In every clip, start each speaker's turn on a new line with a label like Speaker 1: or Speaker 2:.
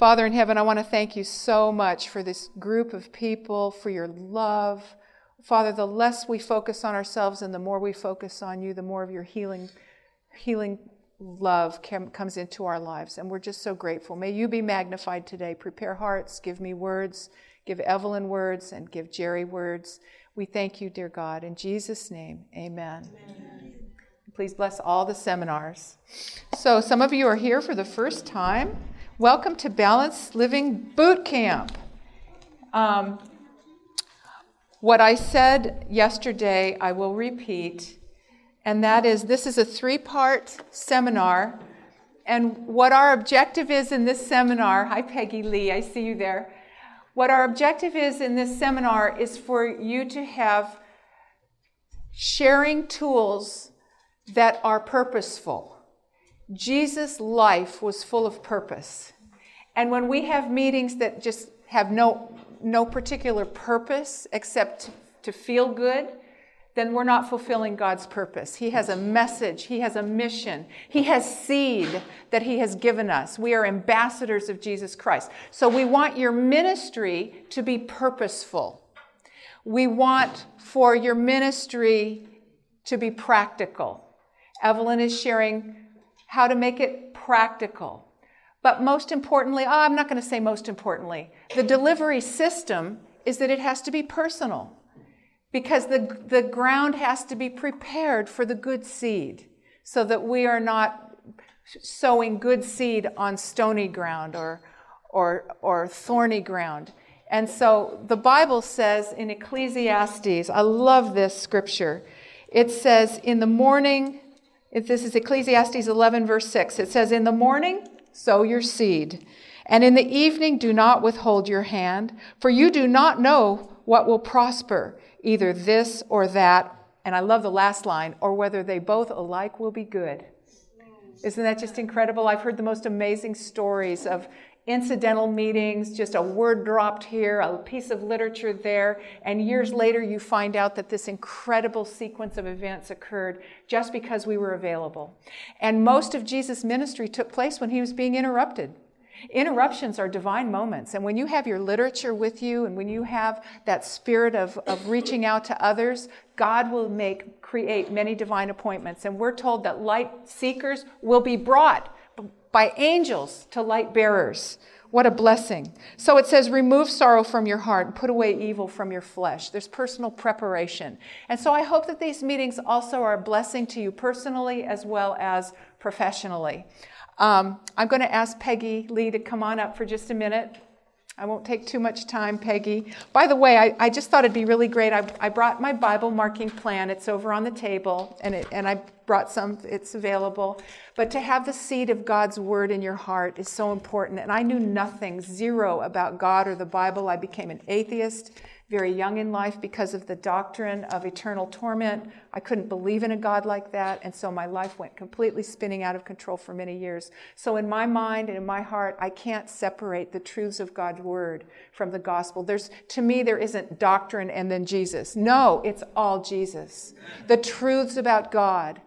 Speaker 1: Father in heaven, I want to thank you so much for this group of people, for your love. Father, the less we focus on ourselves and the more we focus on you, the more of your healing, healing love comes into our lives. And we're just so grateful. May you be magnified today. Prepare hearts, give me words, give Evelyn words, and give Jerry words. We thank you, dear God. In Jesus' name, amen. amen. Please bless all the seminars. So, some of you are here for the first time. Welcome to Balanced Living Boot Camp. Um, what I said yesterday, I will repeat, and that is this is a three part seminar. And what our objective is in this seminar, hi Peggy Lee, I see you there. What our objective is in this seminar is for you to have sharing tools that are purposeful. Jesus' life was full of purpose. And when we have meetings that just have no, no particular purpose except to feel good, then we're not fulfilling God's purpose. He has a message, He has a mission, He has seed that He has given us. We are ambassadors of Jesus Christ. So we want your ministry to be purposeful. We want for your ministry to be practical. Evelyn is sharing how to make it practical. But most importantly, oh, I'm not going to say most importantly, the delivery system is that it has to be personal because the, the ground has to be prepared for the good seed so that we are not sowing good seed on stony ground or, or, or thorny ground. And so the Bible says in Ecclesiastes, I love this scripture. It says, In the morning, if this is Ecclesiastes 11, verse 6, it says, In the morning, sow your seed, and in the evening, do not withhold your hand, for you do not know what will prosper, either this or that. And I love the last line, or whether they both alike will be good. Isn't that just incredible? I've heard the most amazing stories of incidental meetings, just a word dropped here, a piece of literature there, and years later you find out that this incredible sequence of events occurred just because we were available. And most of Jesus' ministry took place when he was being interrupted. Interruptions are divine moments. And when you have your literature with you and when you have that spirit of, of reaching out to others, God will make, create many divine appointments. And we're told that light seekers will be brought by angels to light bearers. What a blessing. So it says, remove sorrow from your heart and put away evil from your flesh. There's personal preparation. And so I hope that these meetings also are a blessing to you personally as well as professionally. Um, I'm going to ask Peggy Lee to come on up for just a minute. I won't take too much time, Peggy. By the way, I, I just thought it'd be really great. I, I, brought my Bible marking plan. It's over on the table, and, it, and I brought some, it's available. But to have the seed of God's word in your heart is so important. And I knew nothing, zero, about God or the Bible. I became an atheist very young in life because of the doctrine of eternal torment. I couldn't believe in a God like that, and so my life went completely spinning out of control for many years. So, in my mind and in my heart, I can't separate the truths of God's word from the gospel. There's, to me, there isn't doctrine and then Jesus. No, it's all Jesus. The truths about God.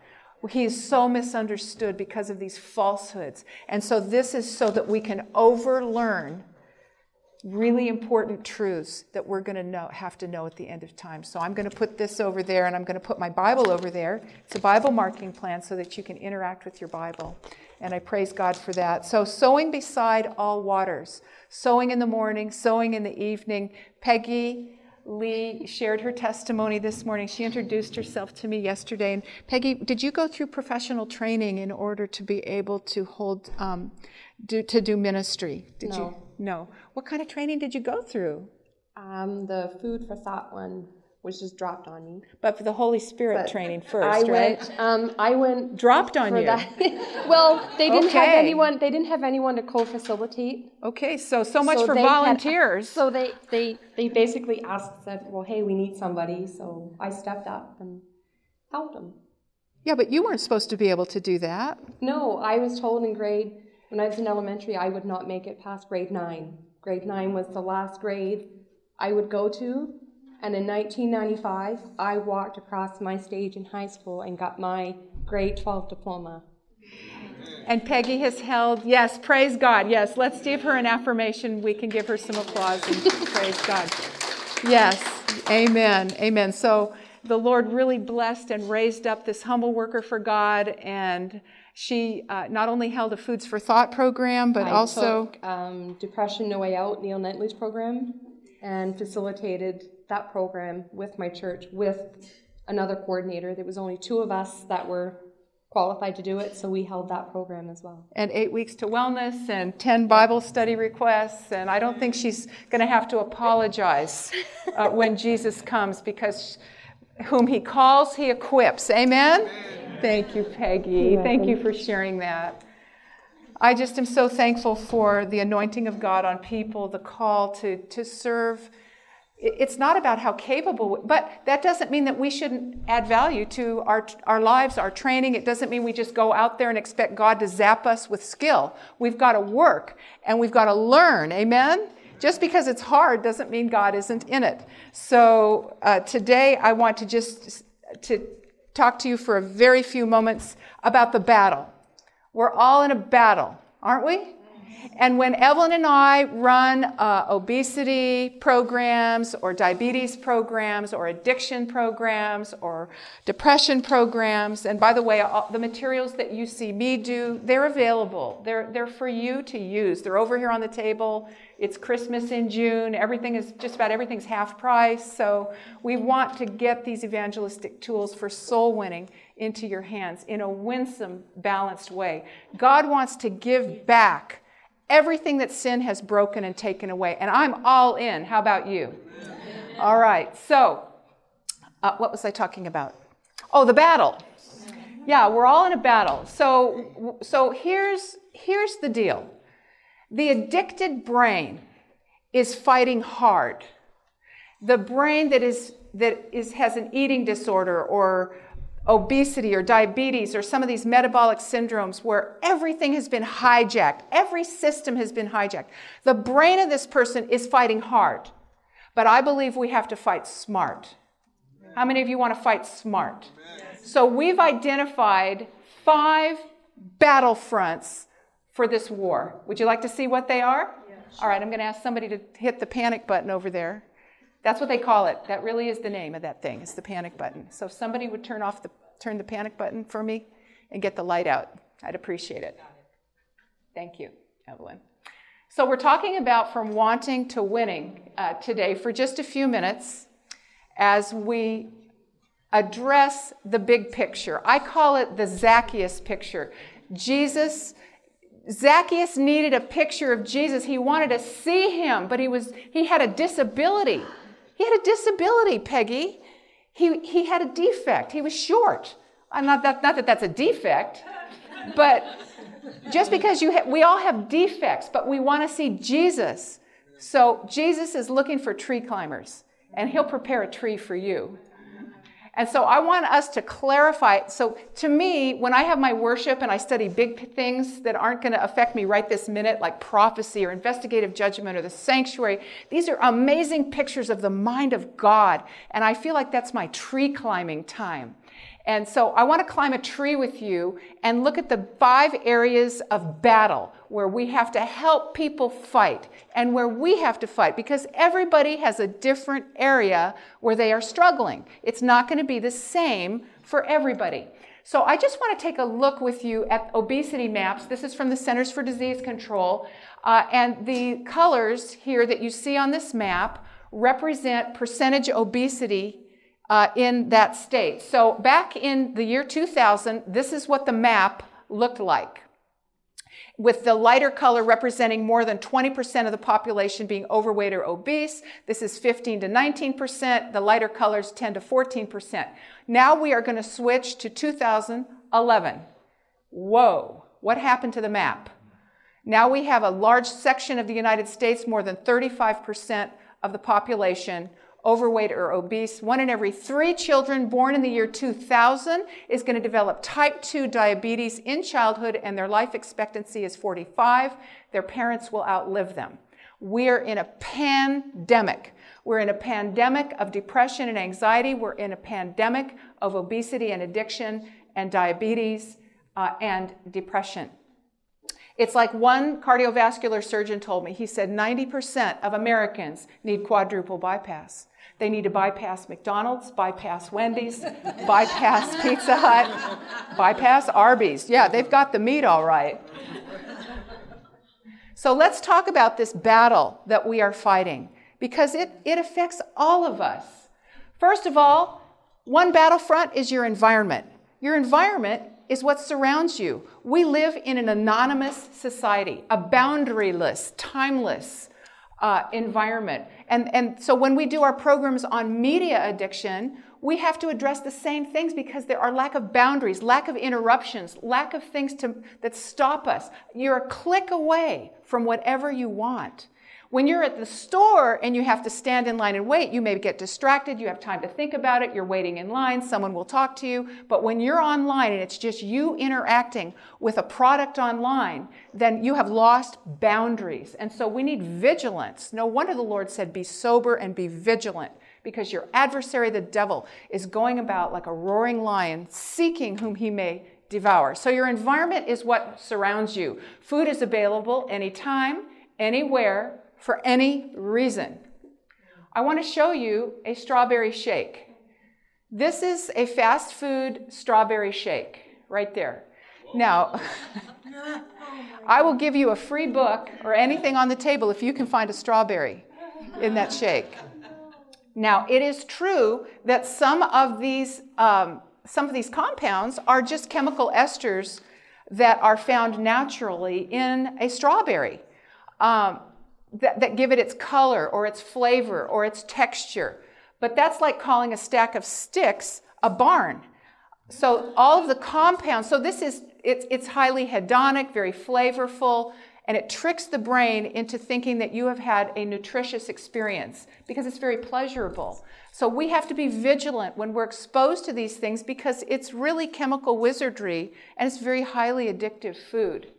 Speaker 1: He is so misunderstood because of these falsehoods. And so, this is so that we can overlearn really important truths that we're going to know have to know at the end of time. So I'm going to put this over there and I'm going to put my Bible over there. It's a Bible marking plan so that you can interact with your Bible. And I praise God for that. So sowing beside all waters. Sowing in the morning, sowing in the evening. Peggy Lee shared her testimony this morning. She introduced herself to me yesterday. And Peggy, did you go through professional training in order to be able to hold um, do, to do ministry? Did
Speaker 2: no.
Speaker 1: you? No. What kind of training did you go through?
Speaker 2: Um, the food for thought one was just dropped on me.
Speaker 1: But for the Holy Spirit but training first,
Speaker 2: I
Speaker 1: right?
Speaker 2: Went, um, I went
Speaker 1: dropped on you.
Speaker 2: well, they didn't okay. have anyone. They didn't have anyone to co-facilitate.
Speaker 1: Okay, so so much so for volunteers.
Speaker 2: Had, so they they they basically asked said, well, hey, we need somebody. So I stepped up and helped them.
Speaker 1: Yeah, but you weren't supposed to be able to do that.
Speaker 2: No, I was told in grade when I was in elementary, I would not make it past grade nine. Grade nine was the last grade I would go to. And in 1995, I walked across my stage in high school and got my grade 12 diploma.
Speaker 1: And Peggy has held, yes, praise God. Yes, let's give her an affirmation. We can give her some applause and praise God. Yes, amen, amen. So the Lord really blessed and raised up this humble worker for God, and she uh, not only held a Foods for Thought program, but
Speaker 2: I
Speaker 1: also.
Speaker 2: took um, Depression No Way Out, Neil Nedley's program, and facilitated that program with my church with another coordinator. There was only two of us that were qualified to do it, so we held that program as well.
Speaker 1: and eight weeks to wellness and 10 Bible study requests. And I don't think she's going to have to apologize uh, when Jesus comes because whom he calls, he equips. Amen? Thank you, Peggy. Thank you for sharing that. I just am so thankful for the anointing of God on people, the call to, to serve. It- It's not about how capable, but that doesn't mean that we shouldn't add value to our, our lives, our training. It doesn't mean we just go out there and expect God to zap us with skill. We've got to work and we've got to learn. Amen? Just because it's hard doesn't mean God isn't in it. So uh, today I want to just to talk to you for a very few moments about the battle. We're all in a battle, aren't we? And when Evelyn and I run uh, obesity programs or diabetes programs or addiction programs or depression programs, and by the way, all, the materials that you see me do, they're available. They're, they're for you to use. They're over here on the table. It's Christmas in June. Everything is, just about everything's half price. So we want to get these evangelistic tools for soul winning into your hands in a winsome, balanced way. God wants to give back everything that sin has broken and taken away. And I'm all in. How about you? All right. So, uh, what was I talking about? Oh, the battle. Yeah, we're all in a battle. So, so here's here's the deal. The addicted brain is fighting hard. The brain that is that is has an eating disorder or obesity or diabetes or some of these metabolic syndromes where everything has been hijacked, every system has been hijacked. The brain of this person is fighting hard. But I believe we have to fight smart. How many of you want to fight smart? So we've identified five battlefronts for this war. Would you like to see what they are? All right, I'm going to ask somebody to hit the panic button over there. That's what they call it. That really is the name of that thing. It's the panic button. So if somebody would turn off the turn the panic button for me and get the light out, I'd appreciate it. Thank you, Evelyn. So we're talking about from wanting to winning uh, today for just a few minutes as we address the big picture. I call it the Zacchaeus picture. Jesus Zacchaeus needed a picture of Jesus. He wanted to see him, but he was he had a disability. He had a disability, Peggy. He, he had a defect. He was short. I'm not that not that that's a defect, but just because you ha- we all have defects, but we want to see Jesus. So Jesus is looking for tree climbers, and he'll prepare a tree for you. And so I want us to clarify. So to me, when I have my worship and I study big things that aren't going to affect me right this minute, like prophecy or investigative judgment or the sanctuary, these are amazing pictures of the mind of God. And I feel like that's my tree climbing time. And so I want to climb a tree with you and look at the five areas of battle where we have to help people fight and where we have to fight because everybody has a different area where they are struggling. It's not going to be the same for everybody. So I just want to take a look with you at obesity maps. This is from the Centers for Disease Control. Uh, and the colors here that you see on this map represent percentage obesity uh, in that state. So back in the year 2000, this is what the map looked like. With the lighter color representing more than 20% of the population being overweight or obese. This is 15 to 19%. The lighter colors 10 to 14%. Now we are going to switch to 2011. Whoa, what happened to the map? Now we have a large section of the United States, more than 35% of the population overweight or obese. One in every three children born in the year 2000 is going to develop type 2 diabetes in childhood, and their life expectancy is 45. Their parents will outlive them. We're in a pandemic. We're in a pandemic of depression and anxiety. We're in a pandemic of obesity and addiction and diabetes uh, and depression. It's like one cardiovascular surgeon told me. He said 90% of Americans need quadruple bypass. They need to bypass McDonald's, bypass Wendy's, bypass Pizza Hut, bypass Arby's. Yeah, they've got the meat all right. So let's talk about this battle that we are fighting because it, it affects all of us. First of all, one battlefront is your environment. Your environment is what surrounds you. We live in an anonymous society, a boundaryless, timeless uh, environment. And, and so when we do our programs on media addiction, we have to address the same things because there are lack of boundaries, lack of interruptions, lack of things to, that stop us. You're a click away from whatever you want. When you're at the store and you have to stand in line and wait, you may get distracted. You have time to think about it. You're waiting in line. Someone will talk to you. But when you're online and it's just you interacting with a product online, then you have lost boundaries. And so we need vigilance. No wonder the Lord said, Be sober and be vigilant because your adversary, the devil, is going about like a roaring lion, seeking whom he may devour. So your environment is what surrounds you. Food is available anytime, anywhere, for any reason. I want to show you a strawberry shake. This is a fast food strawberry shake right there. Now, I will give you a free book or anything on the table if you can find a strawberry in that shake. Now, it is true that some of these um, some of these compounds are just chemical esters that are found naturally in a strawberry. Um, that, that give it its color or its flavor or its texture. But that's like calling a stack of sticks a barn. So all of the compounds, so this is, it's, it's highly hedonic, very flavorful, and it tricks the brain into thinking that you have had a nutritious experience because it's very pleasurable. So we have to be vigilant when we're exposed to these things because it's really chemical wizardry and it's very highly addictive food.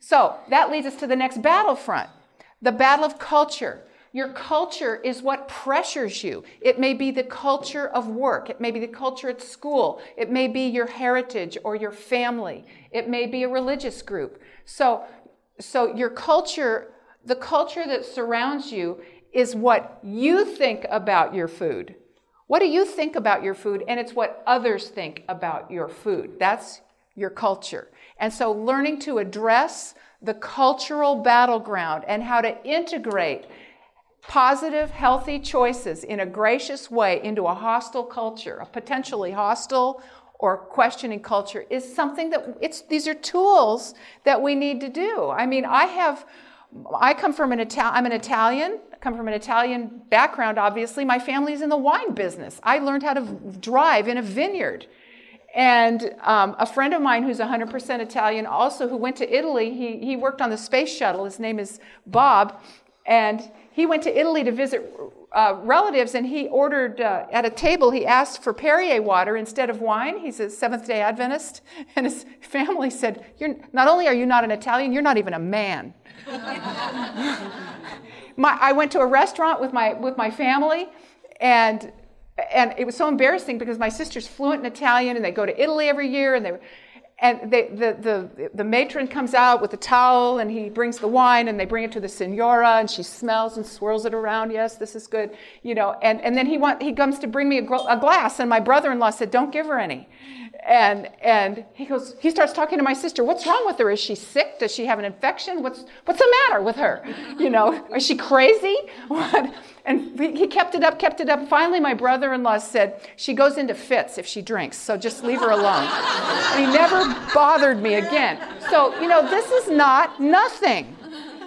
Speaker 1: So that leads us to the next battlefront. The battle of culture. Your culture is what pressures you. It may be the culture of work. It may be the culture at school. It may be your heritage or your family. It may be a religious group. So, so your culture, the culture that surrounds you is what you think about your food. What do you think about your food? And it's what others think about your food. That's your culture. And so learning to address the cultural battleground and how to integrate positive, healthy choices in a gracious way into a hostile culture, a potentially hostile or questioning culture is something that it's these are tools that we need to do. I mean, I have I come from an Italian I'm an Italian, I come from an Italian background obviously. My family's in the wine business. I learned how to drive in a vineyard. And um, a friend of mine who's 100% Italian, also who went to Italy, he, he worked on the space shuttle. His name is Bob. And he went to Italy to visit uh, relatives, and he ordered uh, at a table, he asked for Perrier water instead of wine. He's a Seventh day Adventist. And his family said, you're, Not only are you not an Italian, you're not even a man. my, I went to a restaurant with my, with my family, and and it was so embarrassing because my sister's fluent in Italian and they go to Italy every year and they and they, the, the, the matron comes out with a towel and he brings the wine and they bring it to the senora and she smells and swirls it around. Yes, this is good. You know, and, and then he, want, he comes to bring me a, a glass and my brother-in-law said, don't give her any. And, and he goes, he starts talking to my sister. What's wrong with her? Is she sick? Does she have an infection? What's, what's the matter with her? You know, is she crazy? What? And he kept it up, kept it up. Finally, my brother in law said, She goes into fits if she drinks, so just leave her alone. and he never bothered me again. So, you know, this is not nothing.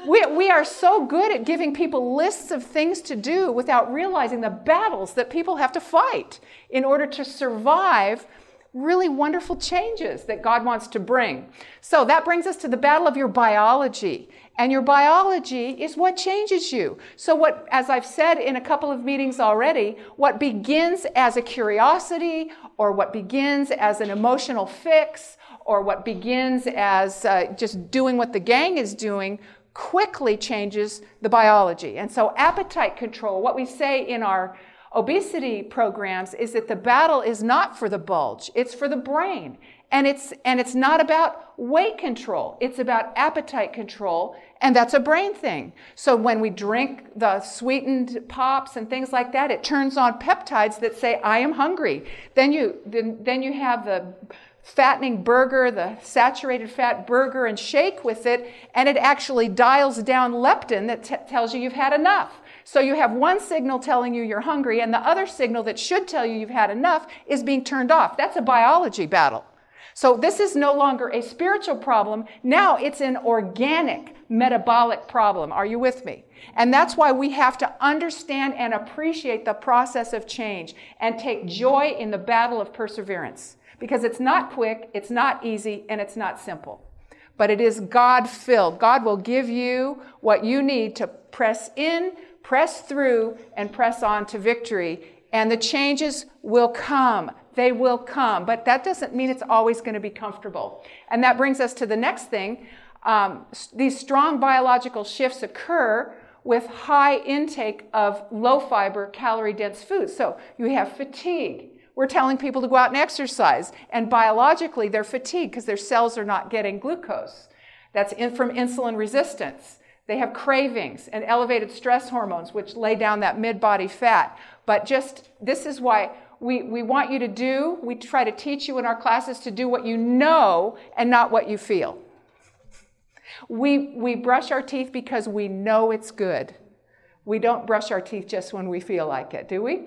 Speaker 1: We, we are so good at giving people lists of things to do without realizing the battles that people have to fight in order to survive really wonderful changes that God wants to bring. So that brings us to the battle of your biology. And your biology is what changes you. So what, as I've said in a couple of meetings already, what begins as a curiosity or what begins as an emotional fix or what begins as uh, just doing what the gang is doing quickly changes the biology. And so appetite control, what we say in our obesity programs is that the battle is not for the bulge, it's for the brain. And it's, and it's not about weight control, it's about appetite control, and that's a brain thing. So when we drink the sweetened pops and things like that, it turns on peptides that say, I am hungry. Then you, then, then you have the fattening burger, the saturated fat burger, and shake with it, and it actually dials down leptin that t- tells you you've had enough. So you have one signal telling you you're hungry, and the other signal that should tell you you've had enough is being turned off. That's a biology battle. So this is no longer a spiritual problem. Now it's an organic metabolic problem. Are you with me? And that's why we have to understand and appreciate the process of change and take joy in the battle of perseverance. Because it's not quick, it's not easy, and it's not simple. But it is God filled. God will give you what you need to press in, press through, and press on to victory. And the changes will come. They will come. But that doesn't mean it's always going to be comfortable. And that brings us to the next thing. Um, these strong biological shifts occur with high intake of low fiber, calorie dense foods. So you have fatigue, we're telling people to go out and exercise. And biologically, they're fatigued because their cells are not getting glucose. That's in, from insulin resistance. They have cravings and elevated stress hormones, which lay down that mid body fat. But just this is why we, we want you to do, we try to teach you in our classes to do what you know and not what you feel. We, we brush our teeth because we know it's good. We don't brush our teeth just when we feel like it, do we?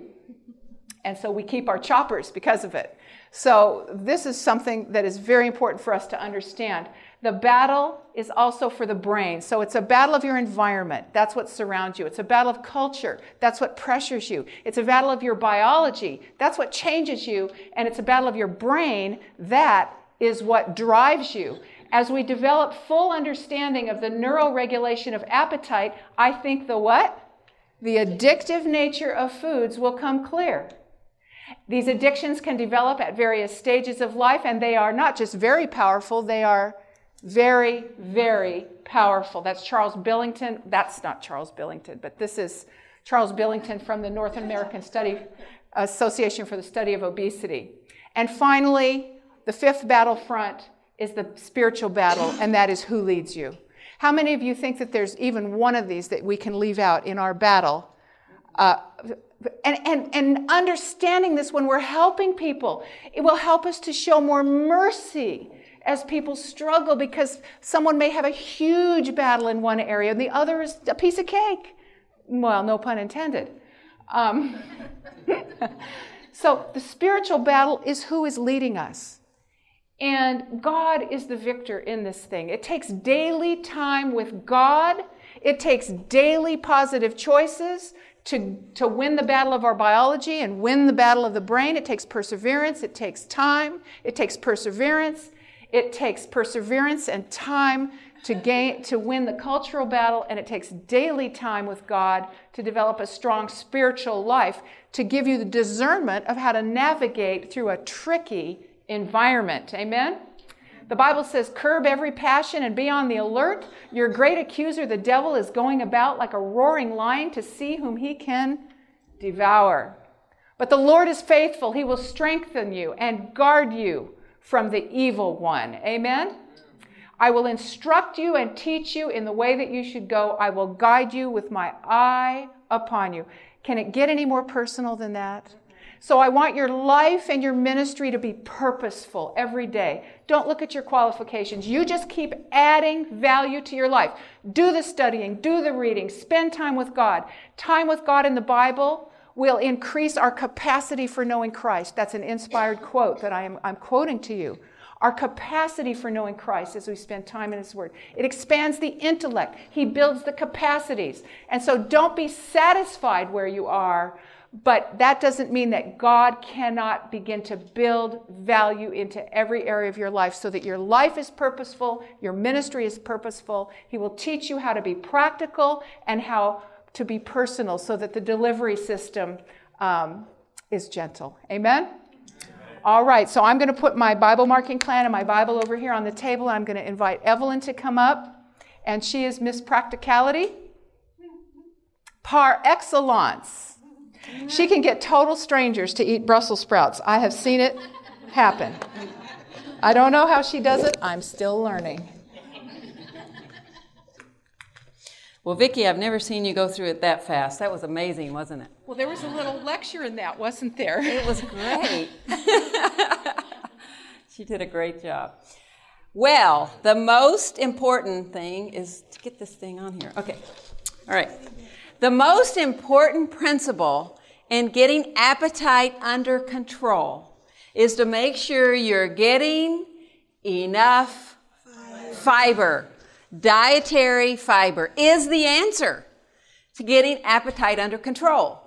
Speaker 1: And so we keep our choppers because of it. So this is something that is very important for us to understand. The battle is also for the brain. So it's a battle of your environment. That's what surrounds you. It's a battle of culture. That's what pressures you. It's a battle of your biology. That's what changes you. And it's a battle of your brain. That is what drives you. As we develop full understanding of the neuroregulation of appetite, I think the what? The addictive nature of foods will come clear. These addictions can develop at various stages of life, and they are not just very powerful, they are very, very powerful. That's Charles Billington. That's not Charles Billington, but this is Charles Billington from the North American Study Association for the Study of Obesity. And finally, the fifth battlefront is the spiritual battle, and that is who leads you. How many of you think that there's even one of these that we can leave out in our battle? Uh, and, and, and understanding this when we're helping people, it will help us to show more mercy as people struggle because someone may have a huge battle in one area and the other is a piece of cake. Well, no pun intended. Um, so the spiritual battle is who is leading us. And God is the victor in this thing. It takes daily time with God. It takes daily positive choices to, to win the battle of our biology and win the battle of the brain, it takes perseverance, it takes time, it takes perseverance, it takes perseverance and time to gain to win the cultural battle, and it takes daily time with God to develop a strong spiritual life to give you the discernment of how to navigate through a tricky environment. Amen? The Bible says, curb every passion and be on the alert. Your great accuser, the devil, is going about like a roaring lion to see whom he can devour. But the Lord is faithful. He will strengthen you and guard you from the evil one. Amen? I will instruct you and teach you in the way that you should go. I will guide you with my eye upon you. Can it get any more personal than that? So I want your life and your ministry to be purposeful every day. Don't look at your qualifications. You just keep adding value to your life. Do the studying, do the reading, spend time with God. Time with God in the Bible will increase our capacity for knowing Christ. That's an inspired quote that I am I'm quoting to you. Our capacity for knowing Christ as we spend time in His Word. It expands the intellect. He builds the capacities. And so don't be satisfied where you are, but that doesn't mean that God cannot begin to build value into every area of your life so that your life is purposeful, your ministry is purposeful. He will teach you how to be practical and how to be personal so that the delivery system um, is gentle. Amen? All right, so I'm going to put my Bible marking plan and my Bible over here on the table. I'm going to invite Evelyn to come up, and she is Miss Practicality par excellence. She can get total strangers to eat Brussels sprouts. I have seen it happen. I don't know how she does it. I'm still learning.
Speaker 3: Well, Vicki, I've never seen you go through it that fast. That was amazing, wasn't it?
Speaker 1: Well, there was a little lecture in that, wasn't there?
Speaker 3: It was great. she did a great job. Well, the most important thing is to get this thing on here. Okay. All right. The most important principle in getting appetite under control is to make sure you're getting enough fiber. Dietary fiber is the answer to getting appetite under control.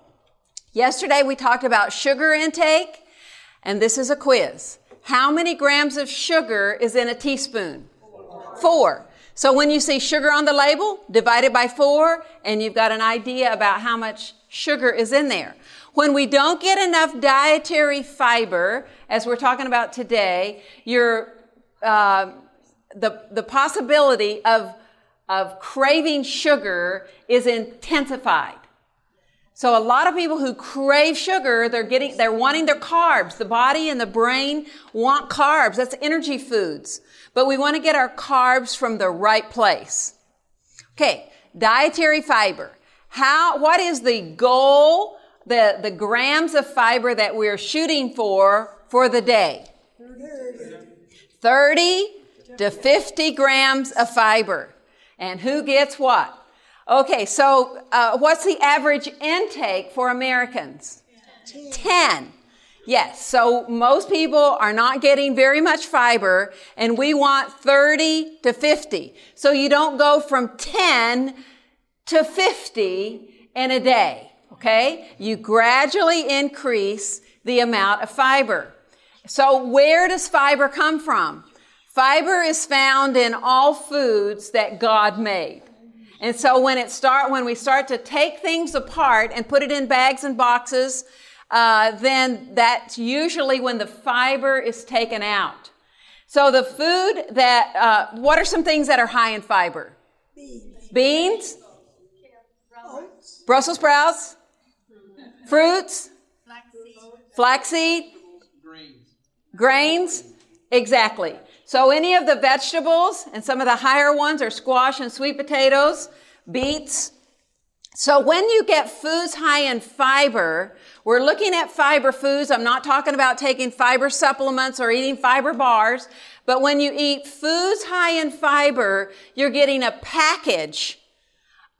Speaker 3: Yesterday we talked about sugar intake, and this is a quiz. How many grams of sugar is in a teaspoon? Four. So when you see sugar on the label, divide it by four, and you've got an idea about how much sugar is in there. When we don't get enough dietary fiber, as we're talking about today, you're uh, the, the possibility of, of craving sugar is intensified. So a lot of people who crave sugar, they're getting, they're wanting their carbs. The body and the brain want carbs. That's energy foods. But we want to get our carbs from the right place. Okay. Dietary fiber. How, what is the goal, the, the grams of fiber that we're shooting for for the day? 30 to 50 grams of fiber. And who gets what? Okay, so uh, what's the average intake for Americans? 10. 10. Yes, so most people are not getting very much fiber, and we want 30 to 50. So you don't go from 10 to 50 in a day, okay? You gradually increase the amount of fiber. So where does fiber come from? Fiber is found in all foods that God made. And so when it start, when we start to take things apart and put it in bags and boxes, uh, then that's usually when the fiber is taken out. So the food that, uh, what are some things that are high in fiber? Beans. Beans. Brussels sprouts. Fruits. Flaxseed. Flaxseed. Grains. Grains. Exactly. So any of the vegetables and some of the higher ones are squash and sweet potatoes, beets. So when you get foods high in fiber, we're looking at fiber foods. I'm not talking about taking fiber supplements or eating fiber bars, but when you eat foods high in fiber, you're getting a package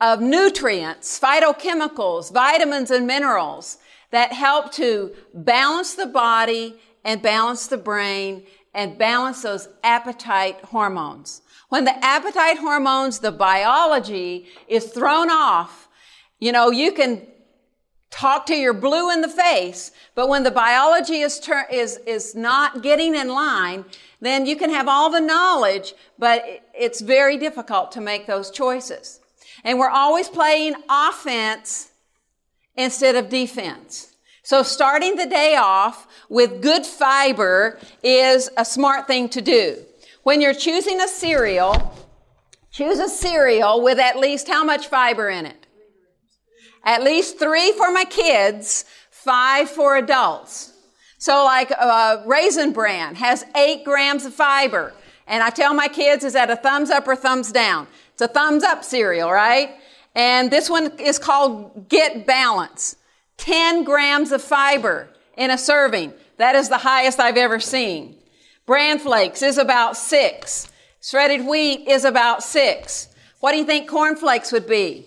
Speaker 3: of nutrients, phytochemicals, vitamins and minerals that help to balance the body and balance the brain and balance those appetite hormones. When the appetite hormones, the biology is thrown off, you know, you can talk to your blue in the face, but when the biology is, ter- is, is not getting in line, then you can have all the knowledge, but it's very difficult to make those choices. And we're always playing offense instead of defense. So starting the day off with good fiber is a smart thing to do. When you're choosing a cereal, choose a cereal with at least how much fiber in it? At least three for my kids, five for adults. So like uh, Raisin Bran has eight grams of fiber. And I tell my kids, is that a thumbs up or thumbs down? It's a thumbs up cereal, right? And this one is called Get Balance. 10 grams of fiber in a serving. That is the highest I've ever seen. Bran flakes is about six. Shredded wheat is about six. What do you think corn flakes would be?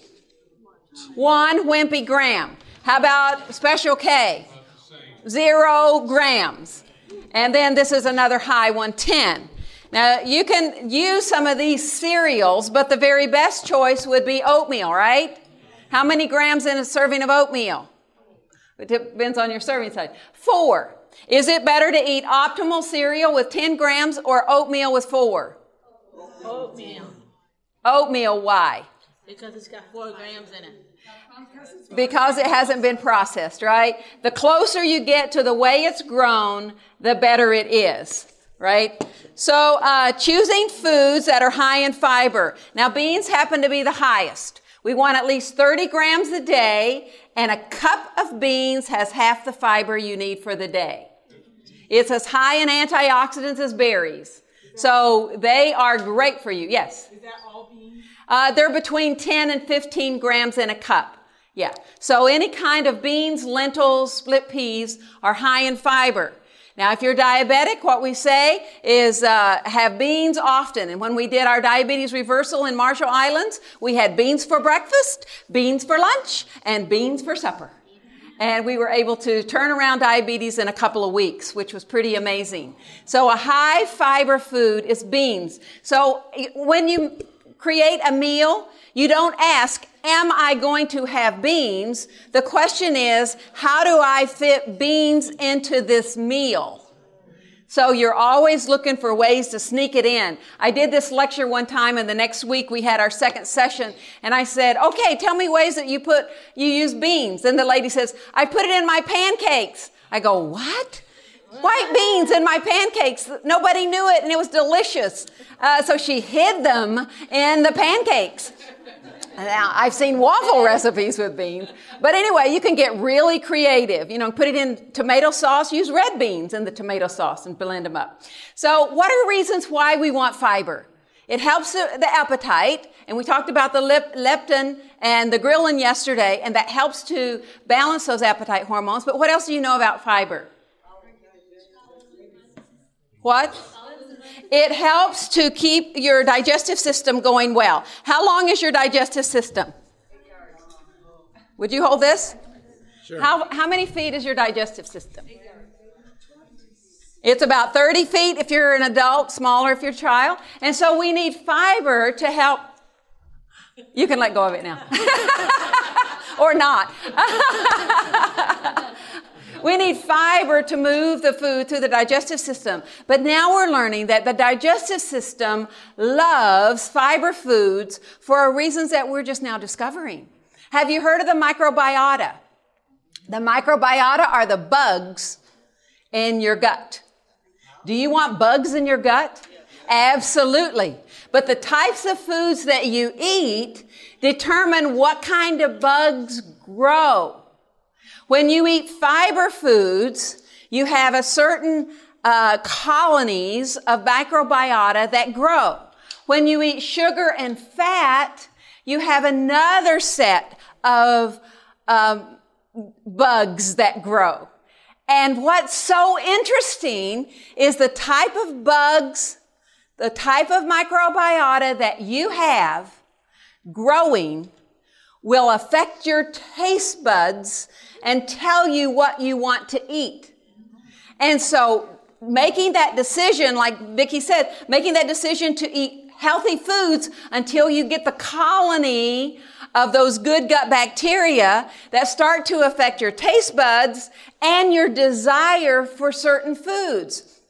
Speaker 3: One wimpy gram. How about Special K? Zero grams. And then this is another high one, 10. Now you can use some of these cereals, but the very best choice would be oatmeal, right? How many grams in a serving of oatmeal? It depends on your serving size. Four. Is it better to eat optimal cereal with 10 grams or oatmeal with four?
Speaker 4: Oatmeal.
Speaker 3: Oatmeal, why?
Speaker 4: Because it's got four grams in it.
Speaker 3: Because it hasn't been processed, right? The closer you get to the way it's grown, the better it is, right? So, uh, choosing foods that are high in fiber. Now, beans happen to be the highest. We want at least 30 grams a day, and a cup of beans has half the fiber you need for the day. It's as high in antioxidants as berries. So they are great for you. Yes.
Speaker 4: Is that all beans?
Speaker 3: Uh, they're between 10 and 15 grams in a cup. Yeah. So any kind of beans, lentils, split peas are high in fiber. Now, if you're diabetic, what we say is uh, have beans often. And when we did our diabetes reversal in Marshall Islands, we had beans for breakfast, beans for lunch, and beans for supper. And we were able to turn around diabetes in a couple of weeks, which was pretty amazing. So a high fiber food is beans. So when you create a meal, you don't ask, am I going to have beans? The question is, how do I fit beans into this meal? So you're always looking for ways to sneak it in. I did this lecture one time and the next week we had our second session and I said, okay, tell me ways that you put, you use beans. And the lady says, I put it in my pancakes. I go, what? White beans in my pancakes. Nobody knew it and it was delicious. Uh, so she hid them in the pancakes. Now, I've seen waffle recipes with beans. But anyway, you can get really creative. You know, put it in tomato sauce, use red beans in the tomato sauce and blend them up. So what are the reasons why we want fiber? It helps the appetite, and we talked about the leptin and the ghrelin yesterday, and that helps to balance those appetite hormones. But what else do you know about fiber? What? It helps to keep your digestive system going well. How long is your digestive system? Would you hold this? Sure. How, how many feet is your digestive system? It's about 30 feet if you're an adult, smaller if you're a child. And so we need fiber to help. You can let go of it now. or not. We need fiber to move the food through the digestive system. But now we're learning that the digestive system loves fiber foods for reasons that we're just now discovering. Have you heard of the microbiota? The microbiota are the bugs in your gut. Do you want bugs in your gut? Absolutely. But the types of foods that you eat determine what kind of bugs grow. When you eat fiber foods, you have a certain uh, colonies of microbiota that grow. When you eat sugar and fat, you have another set of um, bugs that grow. And what's so interesting is the type of bugs, the type of microbiota that you have growing will affect your taste buds and tell you what you want to eat. And so making that decision, like Vicki said, making that decision to eat healthy foods until you get the colony of those good gut bacteria that start to affect your taste buds and your desire for certain foods.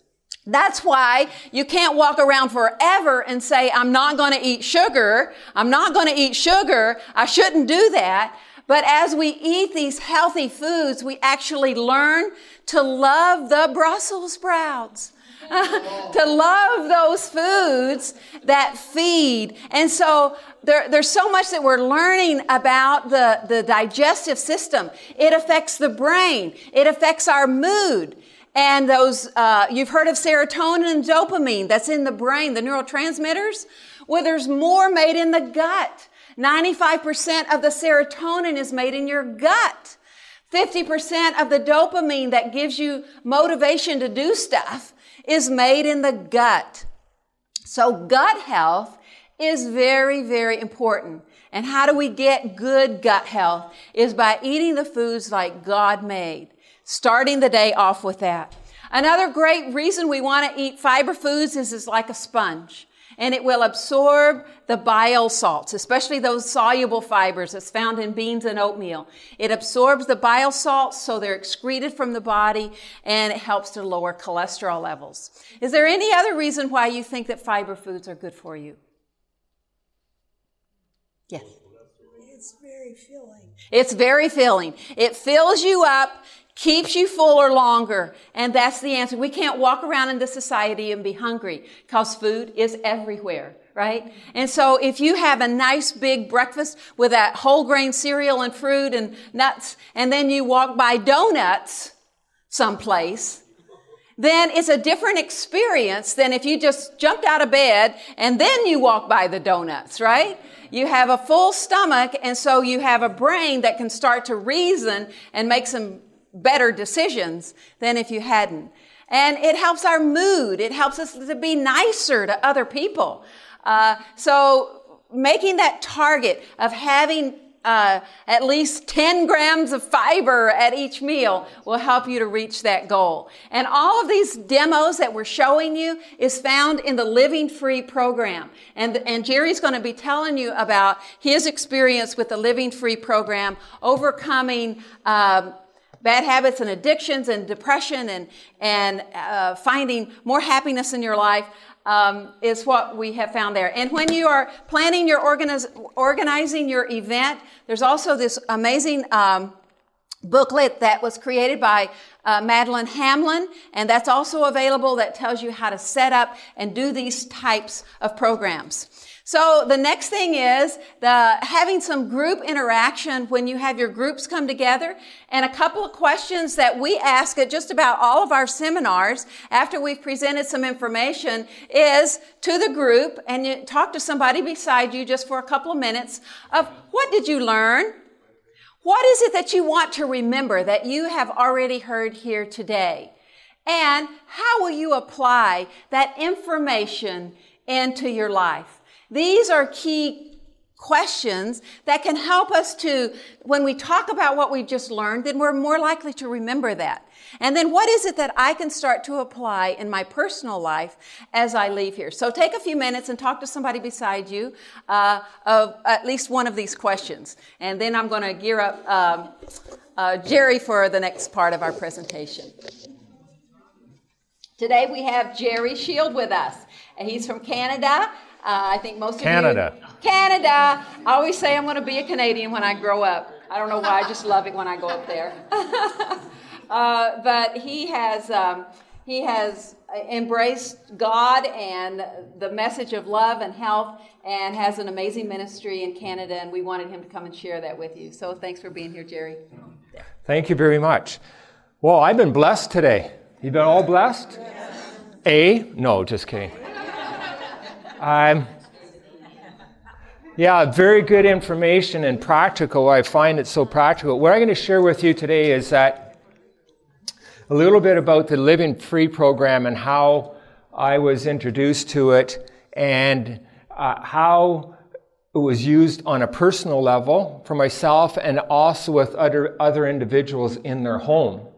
Speaker 3: That's why you can't walk around forever and say, I'm not going to eat sugar. I'm not going to eat sugar. I shouldn't do that. But as we eat these healthy foods, we actually learn to love the Brussels sprouts. to love those foods that feed. And so there, there's so much that we're learning about the, the digestive system. It affects the brain. It affects our mood. And those, uh, you've heard of serotonin and dopamine that's in the brain, the neurotransmitters. Well, there's more made in the gut. 95% of the serotonin is made in your gut. 50% of the dopamine that gives you motivation to do stuff is made in the gut. So gut health is very, very important. And how do we get good gut health? Is by eating the foods like God made. Starting the day off with that. Another great reason we want to eat fiber foods is it's like a sponge and it will absorb the bile salts, especially those soluble fibers that's found in beans and oatmeal. It absorbs the bile salts so they're excreted from the body and it helps to lower cholesterol levels. Is there any other reason why you think that fiber foods are good for you? Yes.
Speaker 5: It's very filling.
Speaker 3: It's very filling. It fills you up keeps you fuller longer. And that's the answer. We can't walk around in this society and be hungry because food is everywhere, right? And so if you have a nice big breakfast with that whole grain cereal and fruit and nuts, and then you walk by donuts someplace, then it's a different experience than if you just jumped out of bed and then you walk by the donuts, right? You have a full stomach, and so you have a brain that can start to reason and make some better decisions than if you hadn't. And it helps our mood. It helps us to be nicer to other people. Uh, so making that target of having uh, at least 10 grams of fiber at each meal will help you to reach that goal. And all of these demos that we're showing you is found in the Living Free program. And, and Jerry's going to be telling you about his experience with the Living Free program, overcoming um, bad habits and addictions and depression and, and uh, finding more happiness in your life um, is what we have found there. And when you are planning your organiz- organizing your event, there's also this amazing um, booklet that was created by uh, Madeline Hamlin, and that's also available that tells you how to set up and do these types of programs. So the next thing is the having some group interaction when you have your groups come together and a couple of questions that we ask at just about all of our seminars after we've presented some information is to the group and you talk to somebody beside you just for a couple of minutes of what did you learn? What is it that you want to remember that you have already heard here today? And how will you apply that information into your life? These are key questions that can help us to, when we talk about what we've just learned, then we're more likely to remember that. And then what is it that I can start to apply in my personal life as I leave here? So take a few minutes and talk to somebody beside you uh, of at least one of these questions. And then I'm going to gear up um, uh, Jerry for the next part of our presentation. Today we have Jerry Schiel with us. He's from Canada. Uh, I think most
Speaker 6: Canada.
Speaker 3: of you. Canada. Canada. I always say I'm going to be a Canadian when I grow up. I don't know why. I just love it when I go up there. uh, but he has um, he has embraced God and the message of love and health, and has an amazing ministry in Canada. And we wanted him to come and share that with you. So thanks for being here, Jerry.
Speaker 6: Thank you very much. Well, I've been blessed today. You've been all blessed? A? No, just kidding. Um, yeah, very good information and practical. I find it so practical. What I'm going to share with you today is that a little bit about the Living Free program and how I was introduced to it and uh, how it was used on a personal level for myself and also with other, other individuals in their home.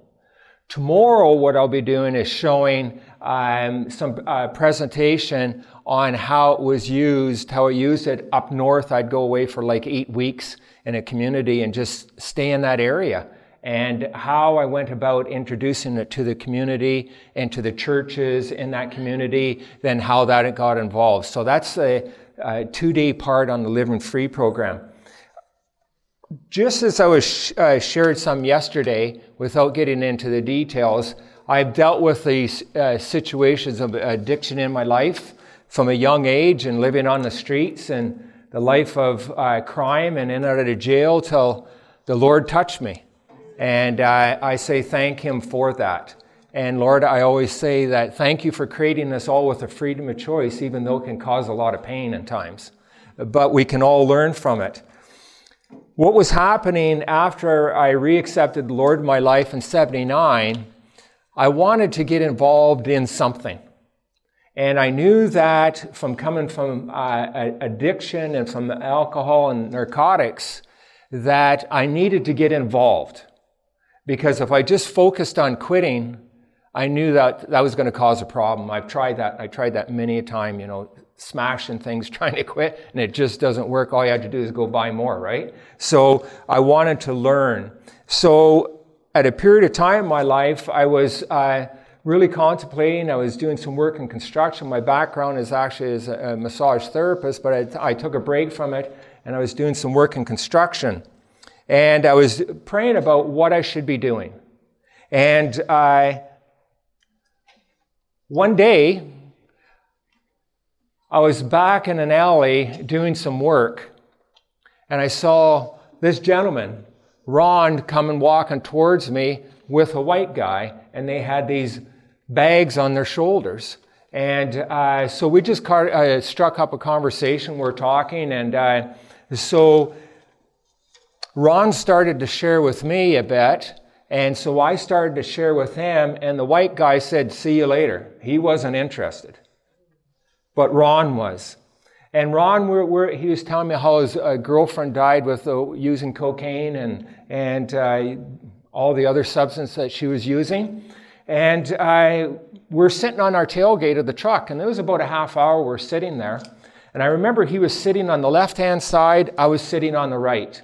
Speaker 6: Tomorrow, what I'll be doing is showing um, some uh, presentation on how it was used, how I used it up north. I'd go away for like eight weeks in a community and just stay in that area. And how I went about introducing it to the community and to the churches in that community, then how that got involved. So that's a, a two day part on the Living Free program. Just as I was sh- uh, shared some yesterday, without getting into the details, I've dealt with these uh, situations of addiction in my life from a young age and living on the streets and the life of uh, crime and in and out of jail till the Lord touched me. And uh, I say thank Him for that. And Lord, I always say that thank you for creating us all with a freedom of choice, even though it can cause a lot of pain at times. But we can all learn from it. What was happening after I reaccepted the Lord in my life in 79, I wanted to get involved in something. And I knew that from coming from uh, addiction and from alcohol and narcotics, that I needed to get involved. Because if I just focused on quitting, I knew that that was going to cause a problem. I've tried that. I tried that many a time, you know, smashing things, trying to quit, and it just doesn't work. All you have to do is go buy more, right? So I wanted to learn. So at a period of time in my life, I was, uh, really contemplating. I was doing some work in construction. My background is actually as a, massage therapist, but I, I took a break from it and I was doing some work in construction. And I was praying about what I should be doing. And I, one day, I was back in an alley doing some work, and I saw this gentleman, Ron, coming walking towards me with a white guy, and they had these bags on their shoulders. And uh, so we just car- uh, struck up a conversation. We're talking, and uh, so Ron started to share with me a bit. And so I started to share with him, and the white guy said, See you later. He wasn't interested. But Ron was. And Ron, we're, we're, he was telling me how his uh, girlfriend died with uh, using cocaine and, and uh, all the other substance that she was using. And I, we're sitting on our tailgate of the truck, and it was about a half hour we're sitting there. And I remember he was sitting on the left hand side, I was sitting on the right.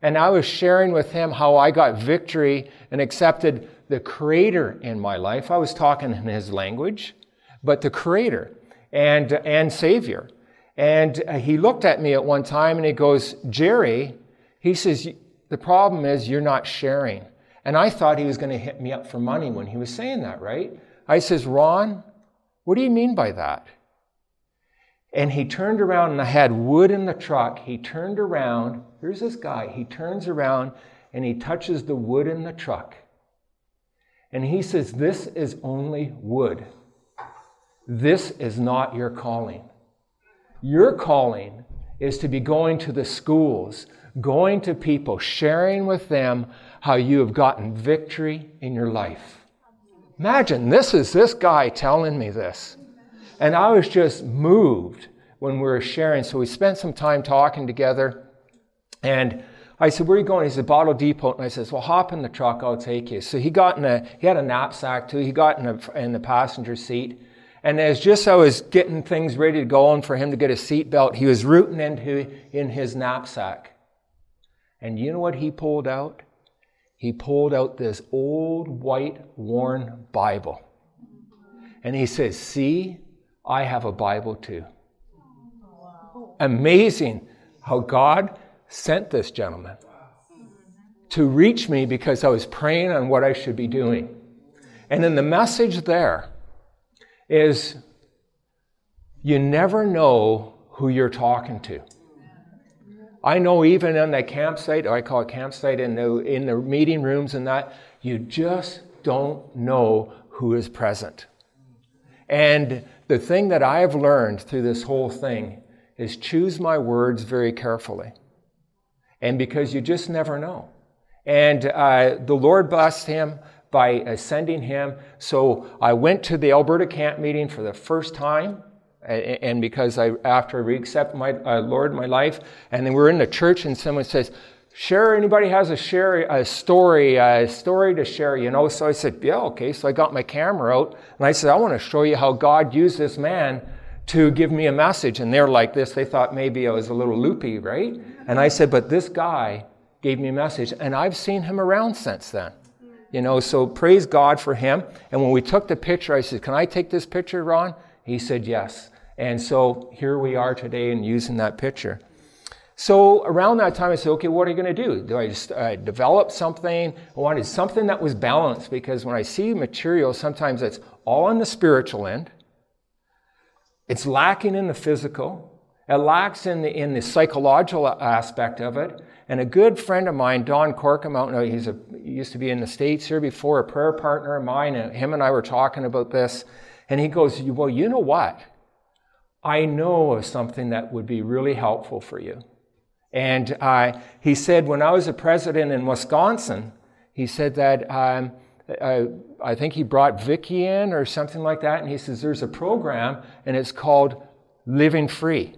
Speaker 6: And I was sharing with him how I got victory and accepted the Creator in my life. I was talking in his language, but the Creator and, and Savior. And he looked at me at one time and he goes, Jerry, he says, the problem is you're not sharing. And I thought he was going to hit me up for money when he was saying that, right? I says, Ron, what do you mean by that? And he turned around and I had wood in the truck. He turned around. Here's this guy. He turns around and he touches the wood in the truck. And he says, This is only wood. This is not your calling. Your calling is to be going to the schools, going to people, sharing with them how you have gotten victory in your life. Imagine this is this guy telling me this. And I was just moved when we were sharing. So we spent some time talking together. And I said, Where are you going? He said, Bottle Depot. And I said, Well, hop in the truck, I'll take you. So he got in a, he had a knapsack too. He got in, a, in the passenger seat. And as just I was getting things ready to go on for him to get a seatbelt, he was rooting into in his knapsack. And you know what he pulled out? He pulled out this old white worn Bible. And he says, See, I have a Bible too. Amazing how God sent this gentleman to reach me because I was praying on what I should be doing. And then the message there is you never know who you're talking to. I know even in the campsite, or I call it campsite, in the, in the meeting rooms and that, you just don't know who is present. And the thing that I have learned through this whole thing is choose my words very carefully. And because you just never know. And uh, the Lord blessed him by sending him. So I went to the Alberta camp meeting for the first time. And because I, after I re-accepted my uh, Lord, my life, and then we're in the church, and someone says, share anybody has a share a story a story to share you know? So i said yeah okay. So i got my camera out and i said i want to show you how god used this man to give me a message. And they're like this they thought maybe i was a little loopy right? And i said but this guy gave me a message and i've seen him around since then. You know so praise god for him. And when we took the picture i said can i take this picture ron? He said yes and so here we are today and using that picture so around that time, I said, okay, what are you going to do? Do I just uh, develop something? I wanted something that was balanced because when I see material, sometimes it's all on the spiritual end. It's lacking in the physical. It lacks in the, in the psychological aspect of it. And a good friend of mine, Don Corkum, he's a, he used to be in the States here before, a prayer partner of mine, and him and I were talking about this. And he goes, well, you know what? I know of something that would be really helpful for you. And uh, he said, when I was a president in Wisconsin, he said that um, uh, I think he brought Vicki in or something like that. And he says, there's a program and it's called Living Free.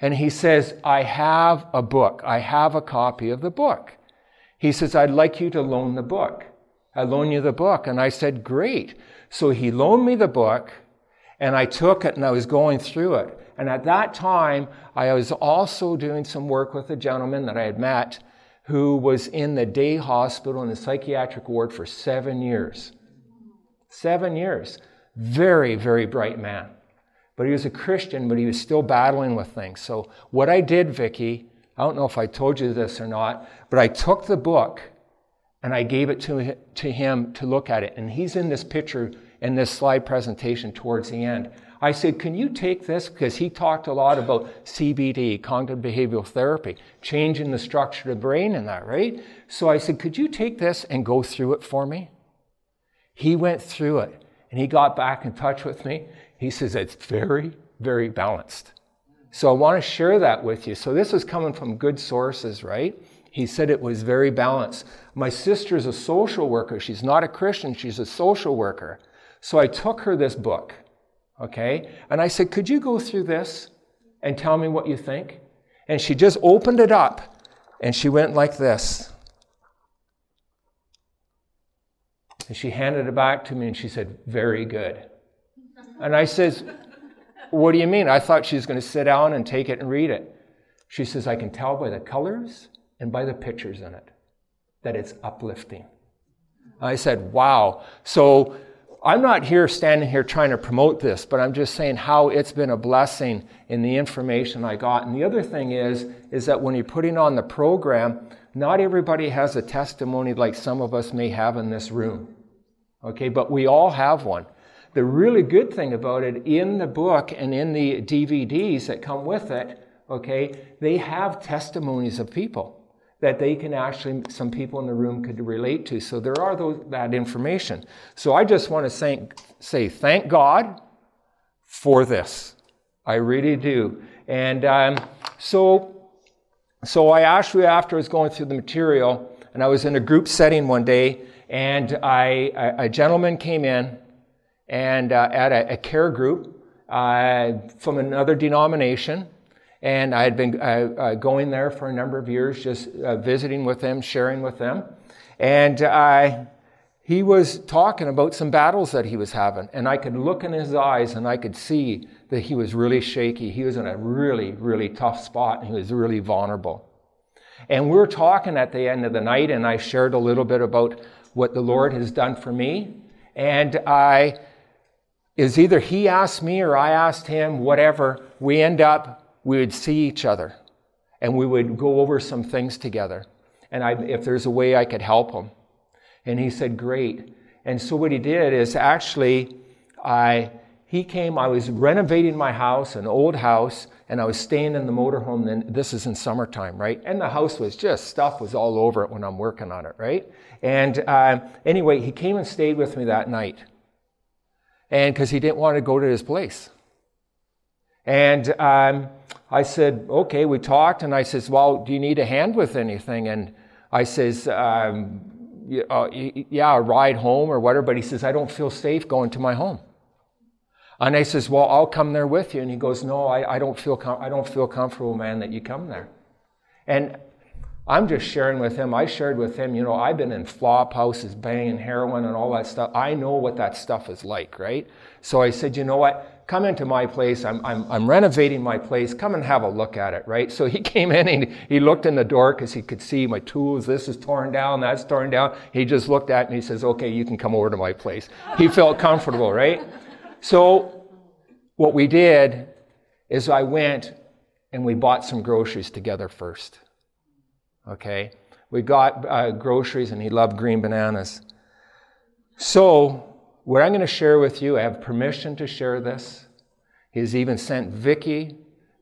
Speaker 6: And he says, I have a book. I have a copy of the book. He says, I'd like you to loan the book. I loan you the book. And I said, great. So he loaned me the book and I took it and I was going through it. And at that time, I was also doing some work with a gentleman that I had met who was in the day hospital in the psychiatric ward for seven years. Seven years. Very, very bright man. But he was a Christian, but he was still battling with things. So, what I did, Vicki, I don't know if I told you this or not, but I took the book and I gave it to, to him to look at it. And he's in this picture in this slide presentation towards the end. I said, Can you take this? Because he talked a lot about CBT, cognitive behavioral therapy, changing the structure of the brain and that, right? So I said, Could you take this and go through it for me? He went through it and he got back in touch with me. He says it's very, very balanced. So I want to share that with you. So this was coming from good sources, right? He said it was very balanced. My sister is a social worker. She's not a Christian, she's a social worker. So I took her this book, okay? And I said, Could you go through this and tell me what you think? And she just opened it up and she went like this. And she handed it back to me and she said, Very good. And I says, What do you mean? I thought she was going to sit down and take it and read it. She says, I can tell by the colors and by the pictures in it that it's uplifting. I said, Wow. So I'm not here standing here trying to promote this, but I'm just saying how it's been a blessing in the information I got. And the other thing is, is that when you're putting on the program, not everybody has a testimony like some of us may have in this room. Okay, but we all have one. The really good thing about it in the book and in the DVDs that come with it, okay, they have testimonies of people that they can actually, some people in the room could relate to. So there are those, that information. So I just want to say, say thank God for this. I really do. And um, so, so I actually, after I was going through the material, and I was in a group setting one day, and I, a, a gentleman came in and uh, at a, a, care group uh, from another denomination. And I had been uh, going there for a number of years, just uh, visiting with them, sharing with them. And I, he was talking about some battles that he was having. And I could look in his eyes and I could see that he was really shaky. He was in a really, really tough spot and he was really vulnerable. And we were talking at the end of the night, and I shared a little bit about what the Lord has done for me. And I, is either he asked me or I asked him, whatever, we end up, we would see each other and we would go over some things together. And I, if there's a way I could help him. And he said, great. And so what he did is actually, I, he came, I was renovating my house, an old house, and I was staying in the motorhome. Then this is in summertime, right? And the house was just stuff was all over it when I'm working on it, right? And uh, anyway, he came and stayed with me that night, and because he didn't want to go to his place. And um, I said, okay. We talked, and I says, well, do you need a hand with anything? And I says, um, uh, yeah, a ride home or whatever. But he says, I don't feel safe going to my home. And I says, well, I'll come there with you. And he goes, no, I, I, don't, feel com- I don't feel comfortable, man, that you come there. And I'm just sharing with him. I shared with him, you know, I've been in flop houses, banging heroin and all that stuff. I know what that stuff is like, right? So I said, you know what? Come into my place. I'm, I'm, I'm renovating my place. Come and have a look at it, right? So he came in and he looked in the door because he could see my tools. This is torn down. That's torn down. He just looked at me. And he says, okay, you can come over to my place. He felt comfortable, right? So, what we did is I went and we bought some groceries together first. Okay? We got uh, groceries and he loved green bananas. So, what I'm going to share with you, I have permission to share this. He's even sent Vicki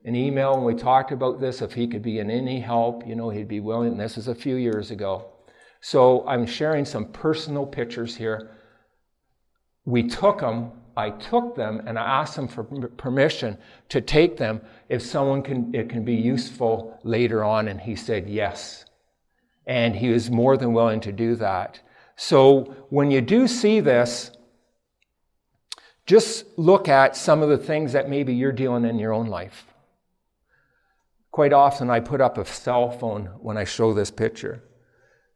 Speaker 6: an email when we talked about this. If he could be in any help, you know, he'd be willing. This is a few years ago. So I'm sharing some personal pictures here. We took them I took them and I asked them for permission to take them if someone can, it can be useful later on. And he said yes. And he was more than willing to do that. So when you do see this, just look at some of the things that maybe you're dealing in your own life. Quite often I put up a cell phone when I show this picture.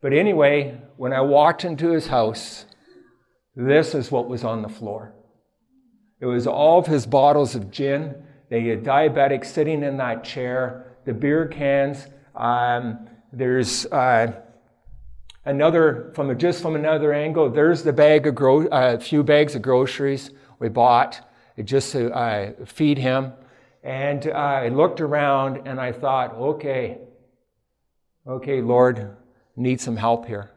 Speaker 6: But anyway, when I walked into his house, this is what was on the floor. It was all of his bottles of gin. They had diabetics sitting in that chair, the beer cans. Um, there's uh, another, from just from another angle, there's the bag of gro- a uh, few bags of groceries we bought just to uh, feed him. And I looked around and I thought, okay, okay, Lord, need some help here.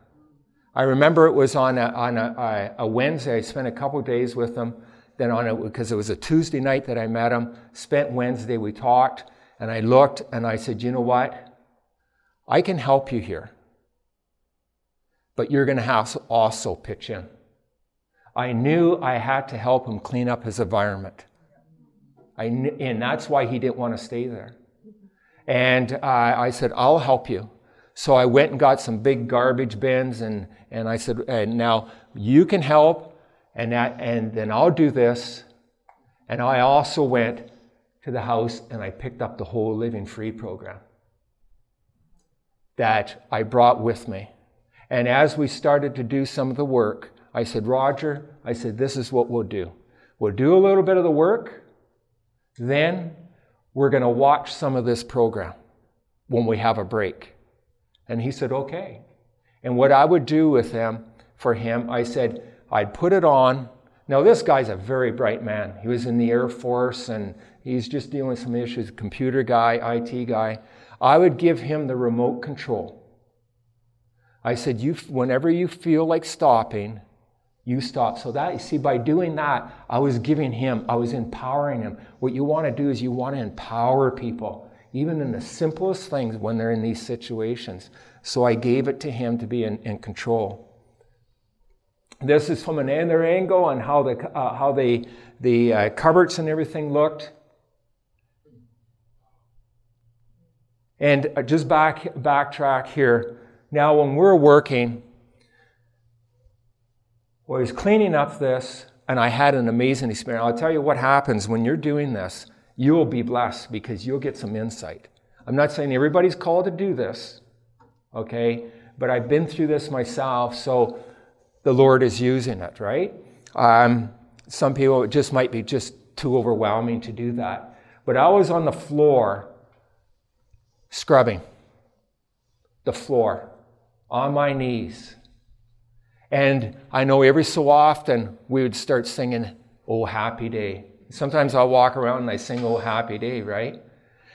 Speaker 6: I remember it was on a, on a, a Wednesday. I spent a couple days with them. Then on it, because it was a Tuesday night that I met him, spent Wednesday, we talked, and I looked and I said, you know what? I can help you here. But you're going to have to also pitch in. I knew I had to help him clean up his environment. I kn- and that's why he didn't want to stay there. And uh, I said, I'll help you. So I went and got some big garbage bins, and, and I said, and now you can help, and, that, and then I'll do this. And I also went to the house and I picked up the whole Living Free program that I brought with me. And as we started to do some of the work, I said, Roger, I said, this is what we'll do. We'll do a little bit of the work, then we're going to watch some of this program when we have a break. And he said, okay. And what I would do with him, for him, I said, I'd put it on. Now, this guy's a very bright man. He was in the Air Force and he's just dealing with some issues, computer guy, IT guy. I would give him the remote control. I said, you, whenever you feel like stopping, you stop. So that, you see, by doing that, I was giving him, I was empowering him. What you want to do is you want to empower people, even in the simplest things when they're in these situations. So I gave it to him to be in, in control. This is from another angle on how the, uh, how the, the uh, cupboards and everything looked. And uh, just back backtrack here. Now, when we're working, well, I was cleaning up this, and I had an amazing experience. I'll tell you what happens when you're doing this. You'll be blessed because you'll get some insight. I'm not saying everybody's called to do this, okay? But I've been through this myself, so the Lord is using it, right? Um, some people, it just might be just too overwhelming to do that. But I was on the floor scrubbing the floor on my knees. And I know every so often we would start singing, Oh, happy day. Sometimes I'll walk around and I sing, Oh, happy day, right?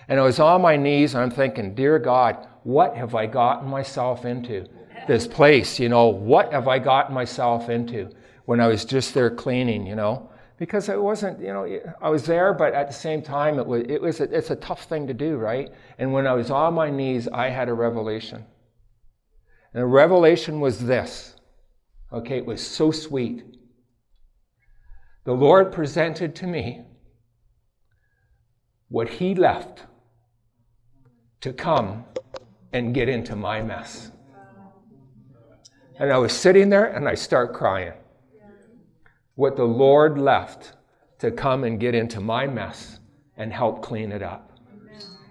Speaker 6: And I was on my knees and I'm thinking, Dear God, what have I gotten myself into? This place, you know, what have I gotten myself into when I was just there cleaning, you know? Because it wasn't, you know, I was there, but at the same time, it was, it was a, it's a tough thing to do, right? And when I was on my knees, I had a revelation. And the revelation was this. Okay, it was so sweet. The Lord presented to me what He left to come and get into my mess. And I was sitting there and I start crying. What the Lord left to come and get into my mess and help clean it up.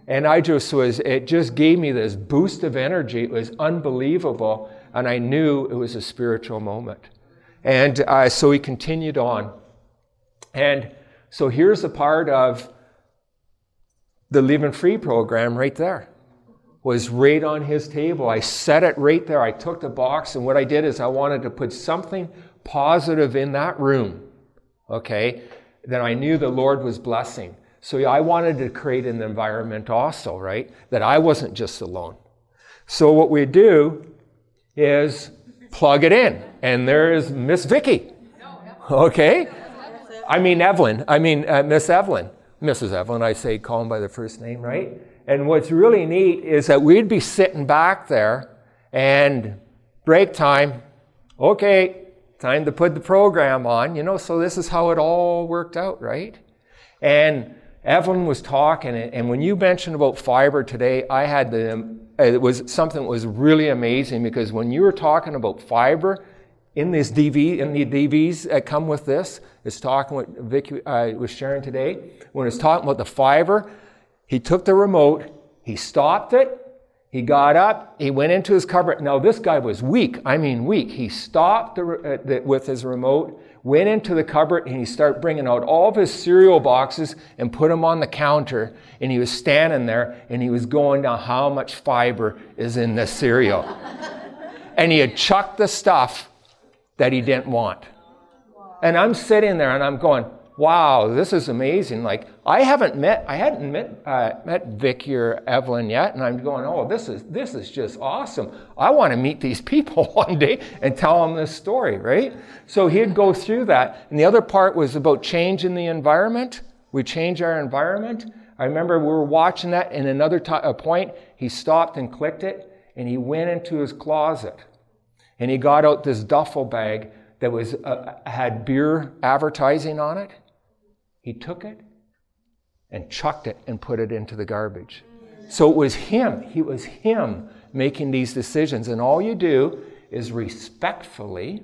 Speaker 6: And I just was, it just gave me this boost of energy. It was unbelievable. And I knew it was a spiritual moment. And uh, so he continued on. And so here's a part of the Living Free program right there. Was right on his table. I set it right there. I took the box, and what I did is I wanted to put something positive in that room, okay, that I knew the Lord was blessing. So I wanted to create an environment also, right? That I wasn't just alone. So what we do is plug it in. And there is Miss Vicki. Okay? I mean Evelyn. I mean uh, Miss Evelyn. Mrs. Evelyn, I say call him by the first name, right? And what's really neat is that we'd be sitting back there and break time. Okay, time to put the program on, you know, so this is how it all worked out, right? And Evelyn was talking, and when you mentioned about fiber today, I had the, it was something that was really amazing because when you were talking about fiber in this DV, in the DVs that come with this, it's talking what Vicki uh, was sharing today. When it's talking about the fiber, he took the remote, he stopped it, he got up, he went into his cupboard. Now, this guy was weak. I mean, weak. He stopped the, uh, the, with his remote, went into the cupboard, and he started bringing out all of his cereal boxes and put them on the counter. And he was standing there and he was going down how much fiber is in this cereal. and he had chucked the stuff that he didn't want. And I'm sitting there and I'm going, wow, this is amazing. Like, I haven't met, I hadn't met, uh, met Vicki or Evelyn yet, and I'm going, oh, this is, this is just awesome. I want to meet these people one day and tell them this story, right? So he'd go through that. And the other part was about changing the environment. We change our environment. I remember we were watching that, and another t- point, he stopped and clicked it, and he went into his closet. And he got out this duffel bag that was uh, had beer advertising on it. He took it and chucked it and put it into the garbage. So it was him. He was him making these decisions. And all you do is respectfully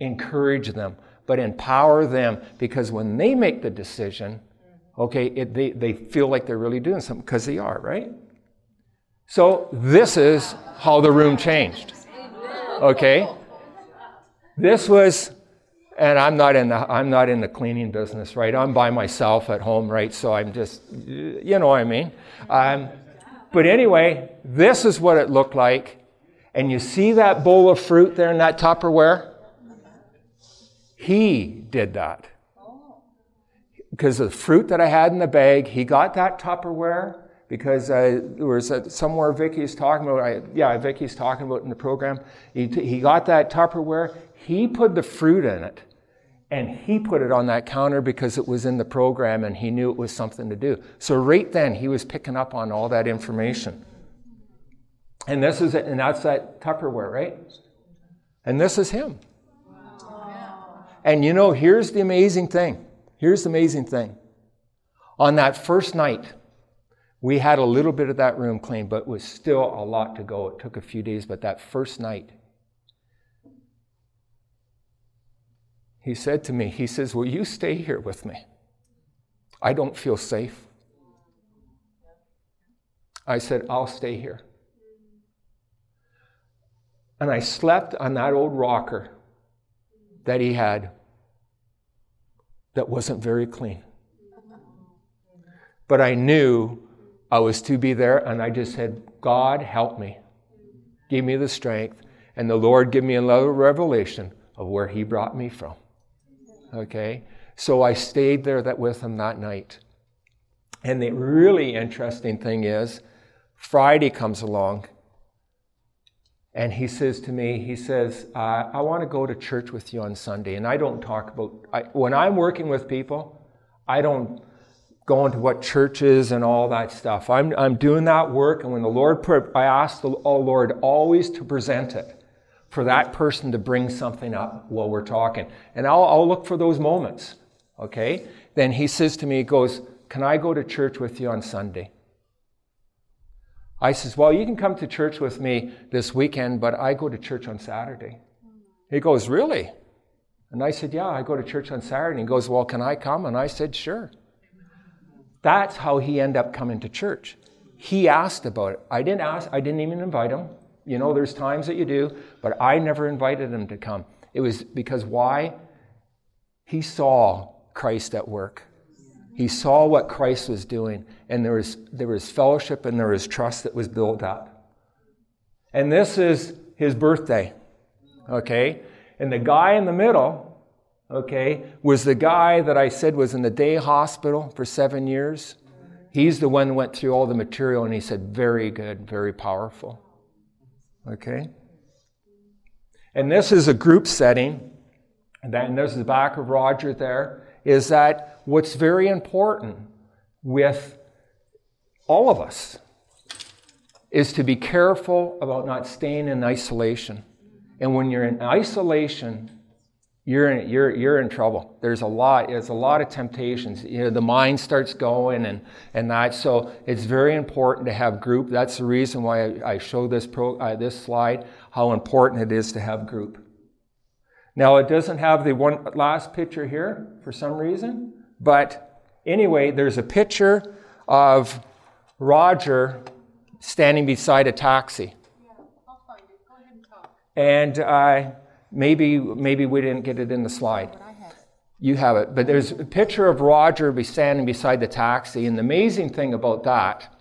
Speaker 6: encourage them, but empower them because when they make the decision, okay, it, they, they feel like they're really doing something because they are, right? So this is how the room changed. Okay? This was and I'm not in the I'm not in the cleaning business, right? I'm by myself at home, right? So I'm just, you know what I mean. Um, but anyway, this is what it looked like, and you see that bowl of fruit there in that Tupperware. He did that because the fruit that I had in the bag. He got that Tupperware because uh, there was a, somewhere Vicki's talking about. I, yeah, Vicki's talking about in the program. He, he got that Tupperware. He put the fruit in it and he put it on that counter because it was in the program and he knew it was something to do. So right then he was picking up on all that information. And this is it, and that's that Tupperware, right? And this is him. And you know, here's the amazing thing. Here's the amazing thing. On that first night, we had a little bit of that room cleaned, but it was still a lot to go. It took a few days, but that first night, he said to me, he says, Will you stay here with me? I don't feel safe. I said, I'll stay here. And I slept on that old rocker that he had that wasn't very clean. But I knew I was to be there, and I just said, God, help me. Give me the strength. And the Lord give me another revelation of where He brought me from. Okay? So I stayed there that with him that night. And the really interesting thing is, Friday comes along, and he says to me, he says, uh, I want to go to church with you on Sunday. And I don't talk about, I, when I'm working with people, I don't go into what churches and all that stuff. I'm, I'm doing that work, and when the Lord, put, I ask the oh Lord always to present it for that person to bring something up while we're talking. And I'll, I'll look for those moments. Okay? Then he says to me, he goes, Can I go to church with you on Sunday? I says, Well, you can come to church with me this weekend, but I go to church on Saturday. He goes, Really? And I said, Yeah, I go to church on Saturday. And he goes, Well, can I come? And I said, Sure. That's how he ended up coming to church. He asked about it. I didn't ask, I didn't even invite him. You know, there's times that you do, but I never invited him to come. It was because why? He saw Christ at work. He saw what Christ was doing, and there was, there was fellowship and there was trust that was built up. And this is his birthday, okay? And the guy in the middle, okay, was the guy that I said was in the day hospital for seven years. He's the one went through all the material, and he said, very good, very powerful. Okay? And this is a group setting, and then there's the back of Roger there, is that what's very important with all of us is to be careful about not staying in isolation. And when you're in isolation, you're in, you're, you're in trouble. There's a lot, there's a lot of temptations. You know, the mind starts going and, and that. So it's very important to have group. That's the reason why I, I show this, pro, uh, this slide, how important it is to have group. Now, it doesn't have the one last picture here for some reason, but anyway, there's a picture of Roger standing beside a taxi. Yeah, I'll find it. Go ahead and talk. And uh, Maybe, maybe we didn't get it in the slide. You have it. But there's a picture of Roger be standing beside the taxi. And the amazing thing about that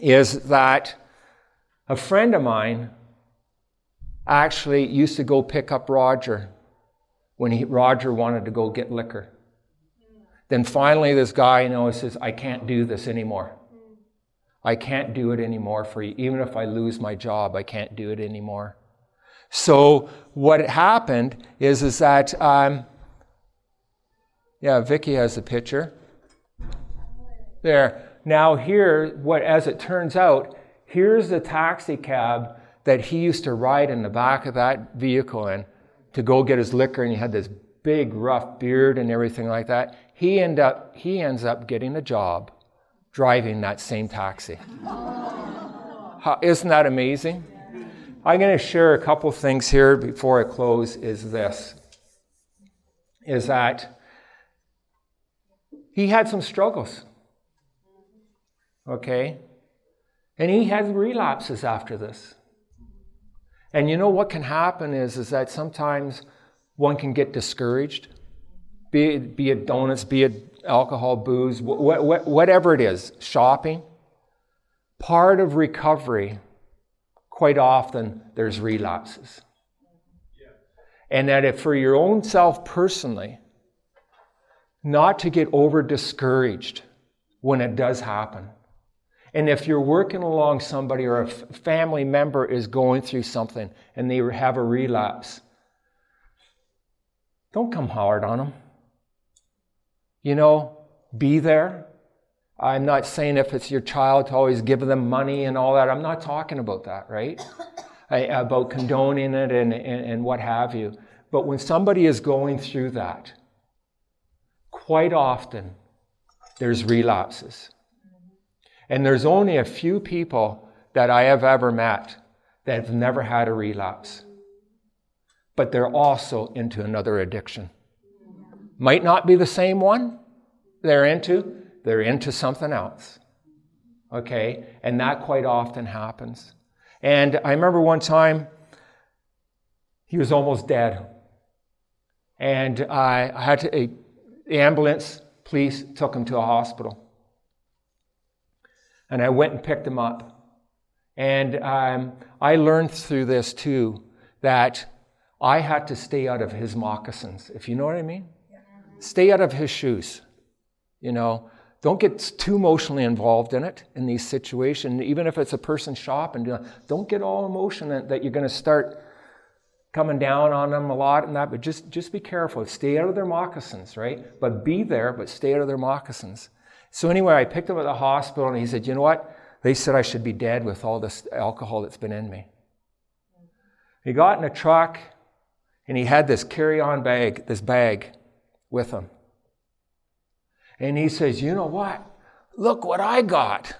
Speaker 6: is that a friend of mine actually used to go pick up Roger when he, Roger wanted to go get liquor. Then finally, this guy, you know, says, I can't do this anymore. I can't do it anymore for you. Even if I lose my job, I can't do it anymore. So what happened is, is that, um, yeah, Vicki has a picture. There. Now here, what as it turns out, here's the taxi cab that he used to ride in the back of that vehicle in to go get his liquor, and he had this big, rough beard and everything like that. He, end up, he ends up getting a job driving that same taxi. How, isn't that amazing? I'm going to share a couple things here before I close is this is that he had some struggles. Okay? And he had relapses after this. And you know what can happen is, is that sometimes one can get discouraged, be it, be it donuts, be it alcohol, booze, wh- wh- whatever it is, shopping. Part of recovery, quite often, there's relapses. And that if for your own self personally, not to get over discouraged when it does happen. And if you're working along somebody or a family member is going through something and they have a relapse, don't come hard on them. You know, be there. I'm not saying if it's your child to always give them money and all that. I'm not talking about that, right? I, about condoning it and, and, and what have you. But when somebody is going through that, quite often there's relapses. And there's only a few people that I have ever met that have never had a relapse. But they're also into another addiction. Might not be the same one they're into, they're into something else. Okay? And that quite often happens. And I remember one time he was almost dead. And I, I had to, a, the ambulance, police took him to a hospital. And I went and picked him up. And um, I learned through this too that I had to stay out of his moccasins, if you know what I mean. Stay out of his shoes. You know, don't get too emotionally involved in it in these situations. Even if it's a person shopping, uh, don't get all emotional that you're going to start coming down on them a lot and that, but just, just be careful. Stay out of their moccasins, right? But be there, but stay out of their moccasins. So anyway, I picked him up at the hospital and he said, you know what? They said I should be dead with all this alcohol that's been in me. He got in a truck and he had this carry-on bag, this bag with him. And he says, you know what? Look what I got.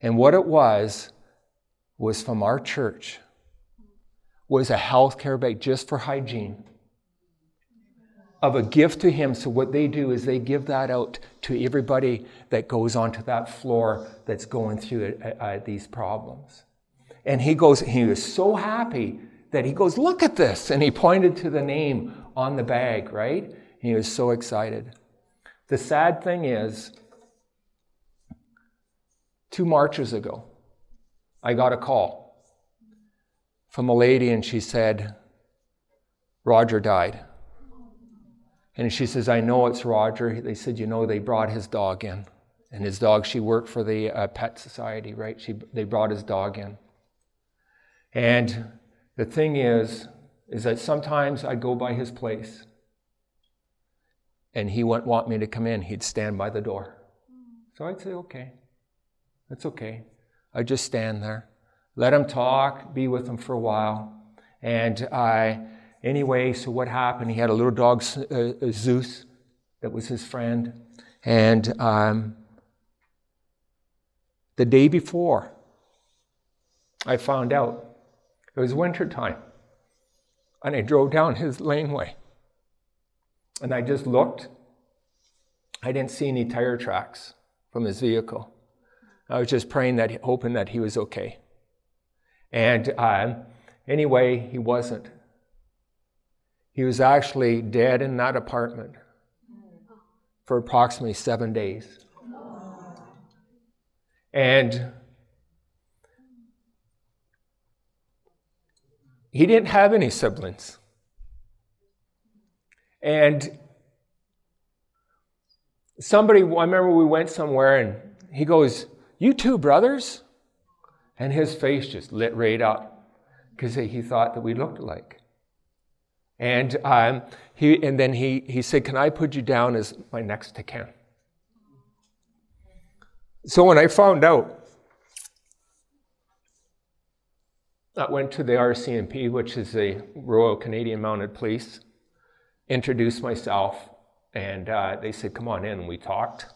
Speaker 6: And what it was, was from our church was a healthcare bag just for hygiene of a gift to him. So what they do is they give that out to everybody that goes onto that floor that's going through uh, uh, these problems. And he goes, he was so happy that he goes, look at this. And he pointed to the name on the bag, right? And He was so excited. The sad thing is, two marches ago, I got a call from a lady and she said, Roger died. And she says, I know it's Roger. They said, you know, they brought his dog in. And his dog, she worked for the uh, pet society, right? She, they brought his dog in. And the thing is, is that sometimes I'd go by his place and he wouldn't want me to come in. He'd stand by the door. So I'd say, okay, that's okay. I'd just stand there let him talk, be with him for a while. And I, anyway, so what happened? He had a little dog, uh, Zeus, that was his friend. And um, the day before, I found out it was wintertime. And I drove down his laneway. And I just looked. I didn't see any tire tracks from his vehicle. I was just praying that, hoping that he was okay. And uh, anyway, he wasn't. He was actually dead in that apartment for approximately seven days. And he didn't have any siblings. And somebody, I remember we went somewhere and he goes, You two brothers? And his face just lit right up because he thought that we looked alike. And, um, he, and then he, he said, Can I put you down as my next to kin? So when I found out I went to the RCMP, which is the Royal Canadian Mounted Police, introduced myself, and uh, they said, "Come on in." And we talked,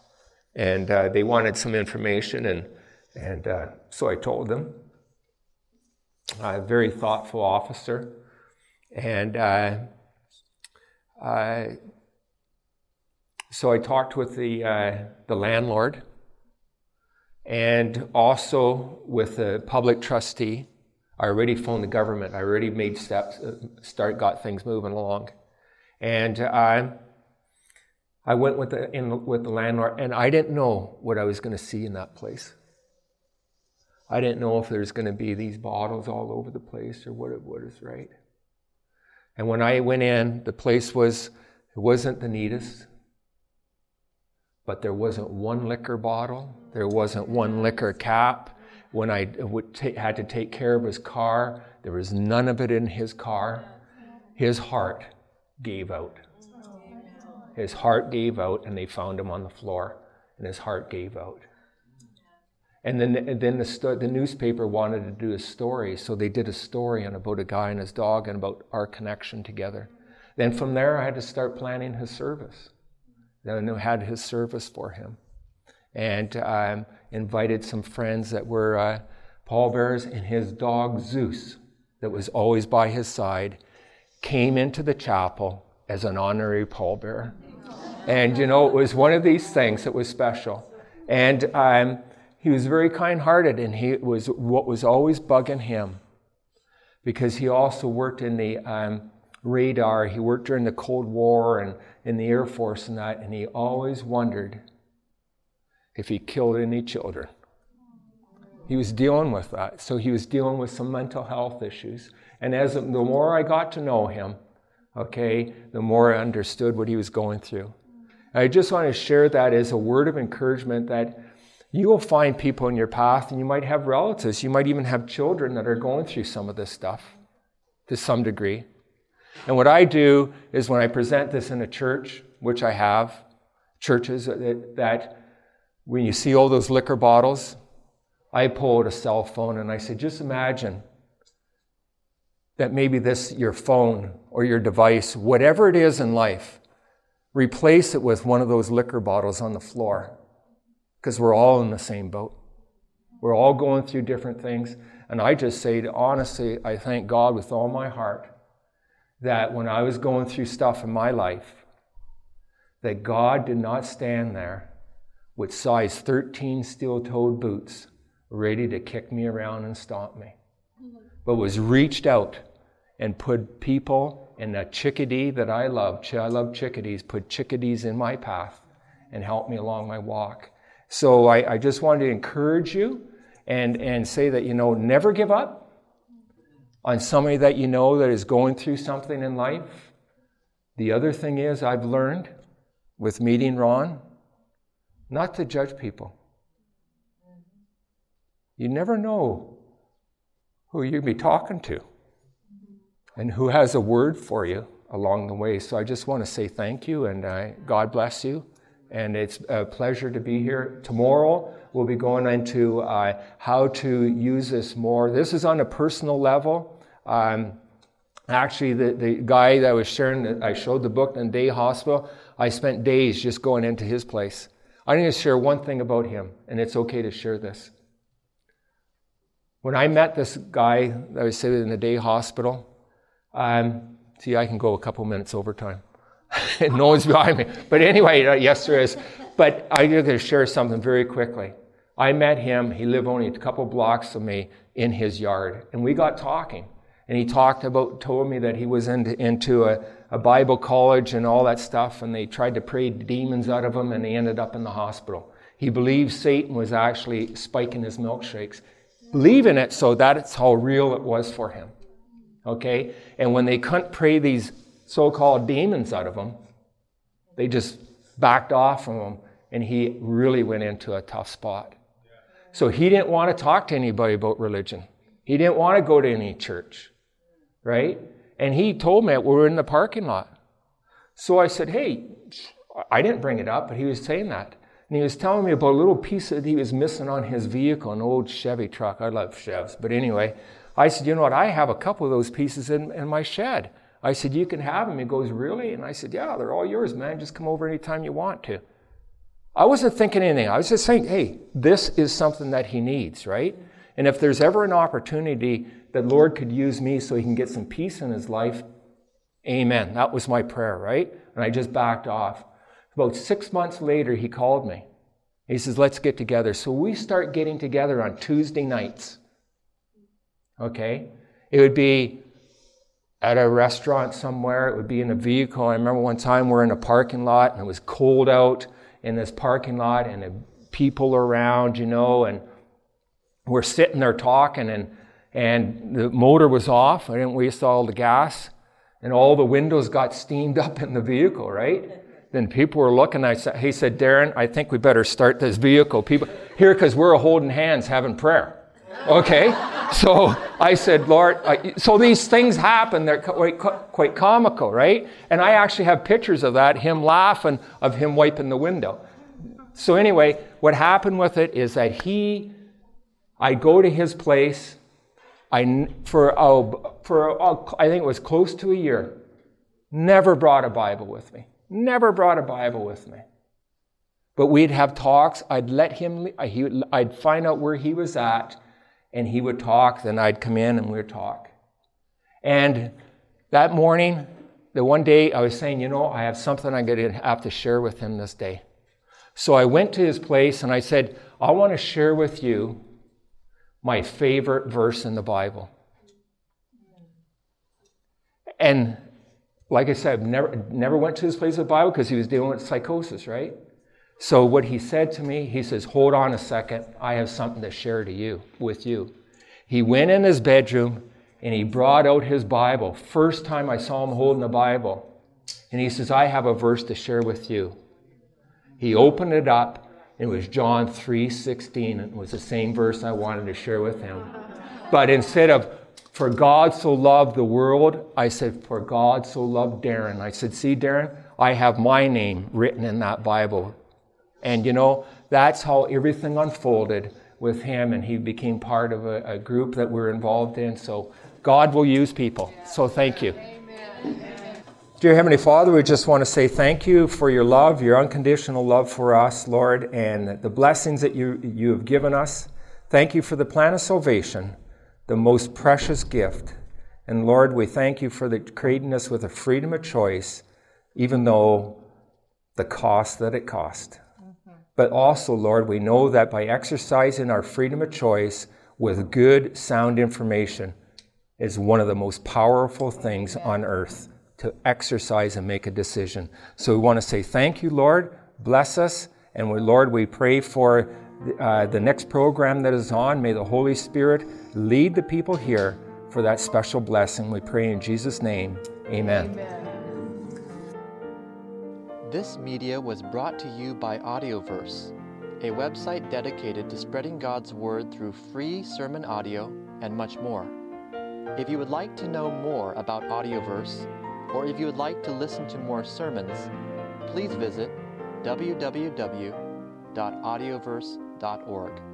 Speaker 6: and uh, they wanted some information, and and uh, so I told them. A very thoughtful officer, and uh, so I talked with the uh, the landlord, and also with the public trustee. I already phoned the government. I already made steps, uh, start, got things moving along, and I, I went with the in, with the landlord, and I didn't know what I was going to see in that place. I didn't know if there's going to be these bottles all over the place or what it was, right? And when I went in, the place was it wasn't the neatest, but there wasn't one liquor bottle, there wasn't one liquor cap when I had to take care of his car, there was none of it in his car. His heart gave out. His heart gave out, and they found him on the floor, and his heart gave out. And then, and then the, sto- the newspaper wanted to do a story, so they did a story on about a guy and his dog and about our connection together. Then from there, I had to start planning his service. Then I had his service for him and um, invited some friends that were uh, pallbearers, and his dog Zeus, that was always by his side, came into the chapel as an honorary pallbearer. And you know, it was one of these things that was special. And um, he was very kind hearted, and he was what was always bugging him because he also worked in the um, radar, he worked during the Cold War and in the Air Force and that, and he always wondered if he killed any children. He was dealing with that. So he was dealing with some mental health issues. And as the more I got to know him, okay, the more I understood what he was going through. I just want to share that as a word of encouragement that you will find people in your path, and you might have relatives, you might even have children that are going through some of this stuff to some degree. And what I do is when I present this in a church, which I have, churches that, that when you see all those liquor bottles, I pull out a cell phone and I say, just imagine that maybe this, your phone or your device, whatever it is in life, replace it with one of those liquor bottles on the floor. Because we're all in the same boat. We're all going through different things. And I just say, honestly, I thank God with all my heart that when I was going through stuff in my life, that God did not stand there with size 13 steel toed boots ready to kick me around and stomp me, but was reached out and put people in a chickadee that I love. I love chickadees, put chickadees in my path and help me along my walk. So I, I just wanted to encourage you and, and say that, you know, never give up on somebody that you know that is going through something in life. The other thing is, I've learned with meeting Ron not to judge people. You never know who you'll be talking to and who has a word for you along the way. So I just want to say thank you and uh, God bless you. And it's a pleasure to be here. Tomorrow we'll be going into uh, how to use this more. This is on a personal level. Um, actually, the, the guy that was sharing, I showed the book in Day Hospital. I spent days just going into his place I need to share one thing about him, and it's okay to share this. When I met this guy that was sitting in the day hospital, um, see, I can go a couple minutes overtime. no one's behind me. But anyway, uh, yes, there is. But I'm going to share something very quickly. I met him. He lived only a couple blocks from me in his yard, and we got talking. And he talked about, told me that he was into, into a, a Bible college and all that stuff, and they tried to pray demons out of him, and he ended up in the hospital. He believed Satan was actually spiking his milkshakes. Believe in it so that's how real it was for him. Okay? And when they couldn't pray these so called demons out of him, they just backed off from him, and he really went into a tough spot. So he didn't want to talk to anybody about religion. He didn't want to go to any church right? And he told me we were in the parking lot. So I said, hey, I didn't bring it up, but he was saying that. And he was telling me about a little piece that he was missing on his vehicle, an old Chevy truck. I love Chevs. But anyway, I said, You know what? I have a couple of those pieces in, in my shed. I said, You can have them. He goes, Really? And I said, Yeah, they're all yours, man. Just come over anytime you want to. I wasn't thinking anything. I was just saying, Hey, this is something that he needs, right? And if there's ever an opportunity that Lord could use me so he can get some peace in his life, amen. That was my prayer, right? And I just backed off. About six months later, he called me. He says, Let's get together. So we start getting together on Tuesday nights. Okay? It would be at a restaurant somewhere, it would be in a vehicle. I remember one time we're in a parking lot and it was cold out in this parking lot and the people around, you know, and we're sitting there talking and and the motor was off. I didn't waste all the gas, and all the windows got steamed up in the vehicle, right? Then people were looking. I said, "He said, Darren, I think we better start this vehicle. People here because we're holding hands, having prayer." Okay, so I said, Lord. I, so these things happen. They're quite, quite comical, right? And I actually have pictures of that. Him laughing, of him wiping the window. So anyway, what happened with it is that he, I go to his place I, for, for I think it was close to a year, never brought a Bible with me. Never brought a Bible with me. But we'd have talks. I'd let him, I'd find out where he was at, and he would talk. Then I'd come in and we'd talk. And that morning, the one day I was saying, you know, I have something I'm going to have to share with him this day. So I went to his place and I said, I want to share with you my favorite verse in the Bible. And like I said, never, never went to his place of Bible because he was dealing with psychosis, right? So what he said to me, he says, Hold on a second, I have something to share to you with you. He went in his bedroom and he brought out his Bible. First time I saw him holding the Bible. And he says, I have a verse to share with you. He opened it up it was John 3:16. It was the same verse I wanted to share with him. But instead of for God so loved the world, I said, For God so loved Darren. I said, See, Darren, I have my name written in that Bible. And you know, that's how everything unfolded with him, and he became part of a, a group that we're involved in. So God will use people. So thank you. Amen. Dear Heavenly Father, we just want to say thank you for your love, your unconditional love for us, Lord, and the blessings that you, you have given us. Thank you for the plan of salvation, the most precious gift. And Lord, we thank you for the, creating us with a freedom of choice, even though the cost that it cost. Mm-hmm. But also, Lord, we know that by exercising our freedom of choice with good, sound information is one of the most powerful things on earth to exercise and make a decision. So we want to say thank you, Lord. Bless us. And we, Lord, we pray for uh, the next program that is on. May the Holy Spirit lead the people here for that special blessing. We pray in Jesus' name. Amen. Amen.
Speaker 7: This media was brought to you by Audioverse, a website dedicated to spreading God's Word through free sermon audio and much more. If you would like to know more about Audioverse, or if you would like to listen to more sermons, please visit www.audioverse.org.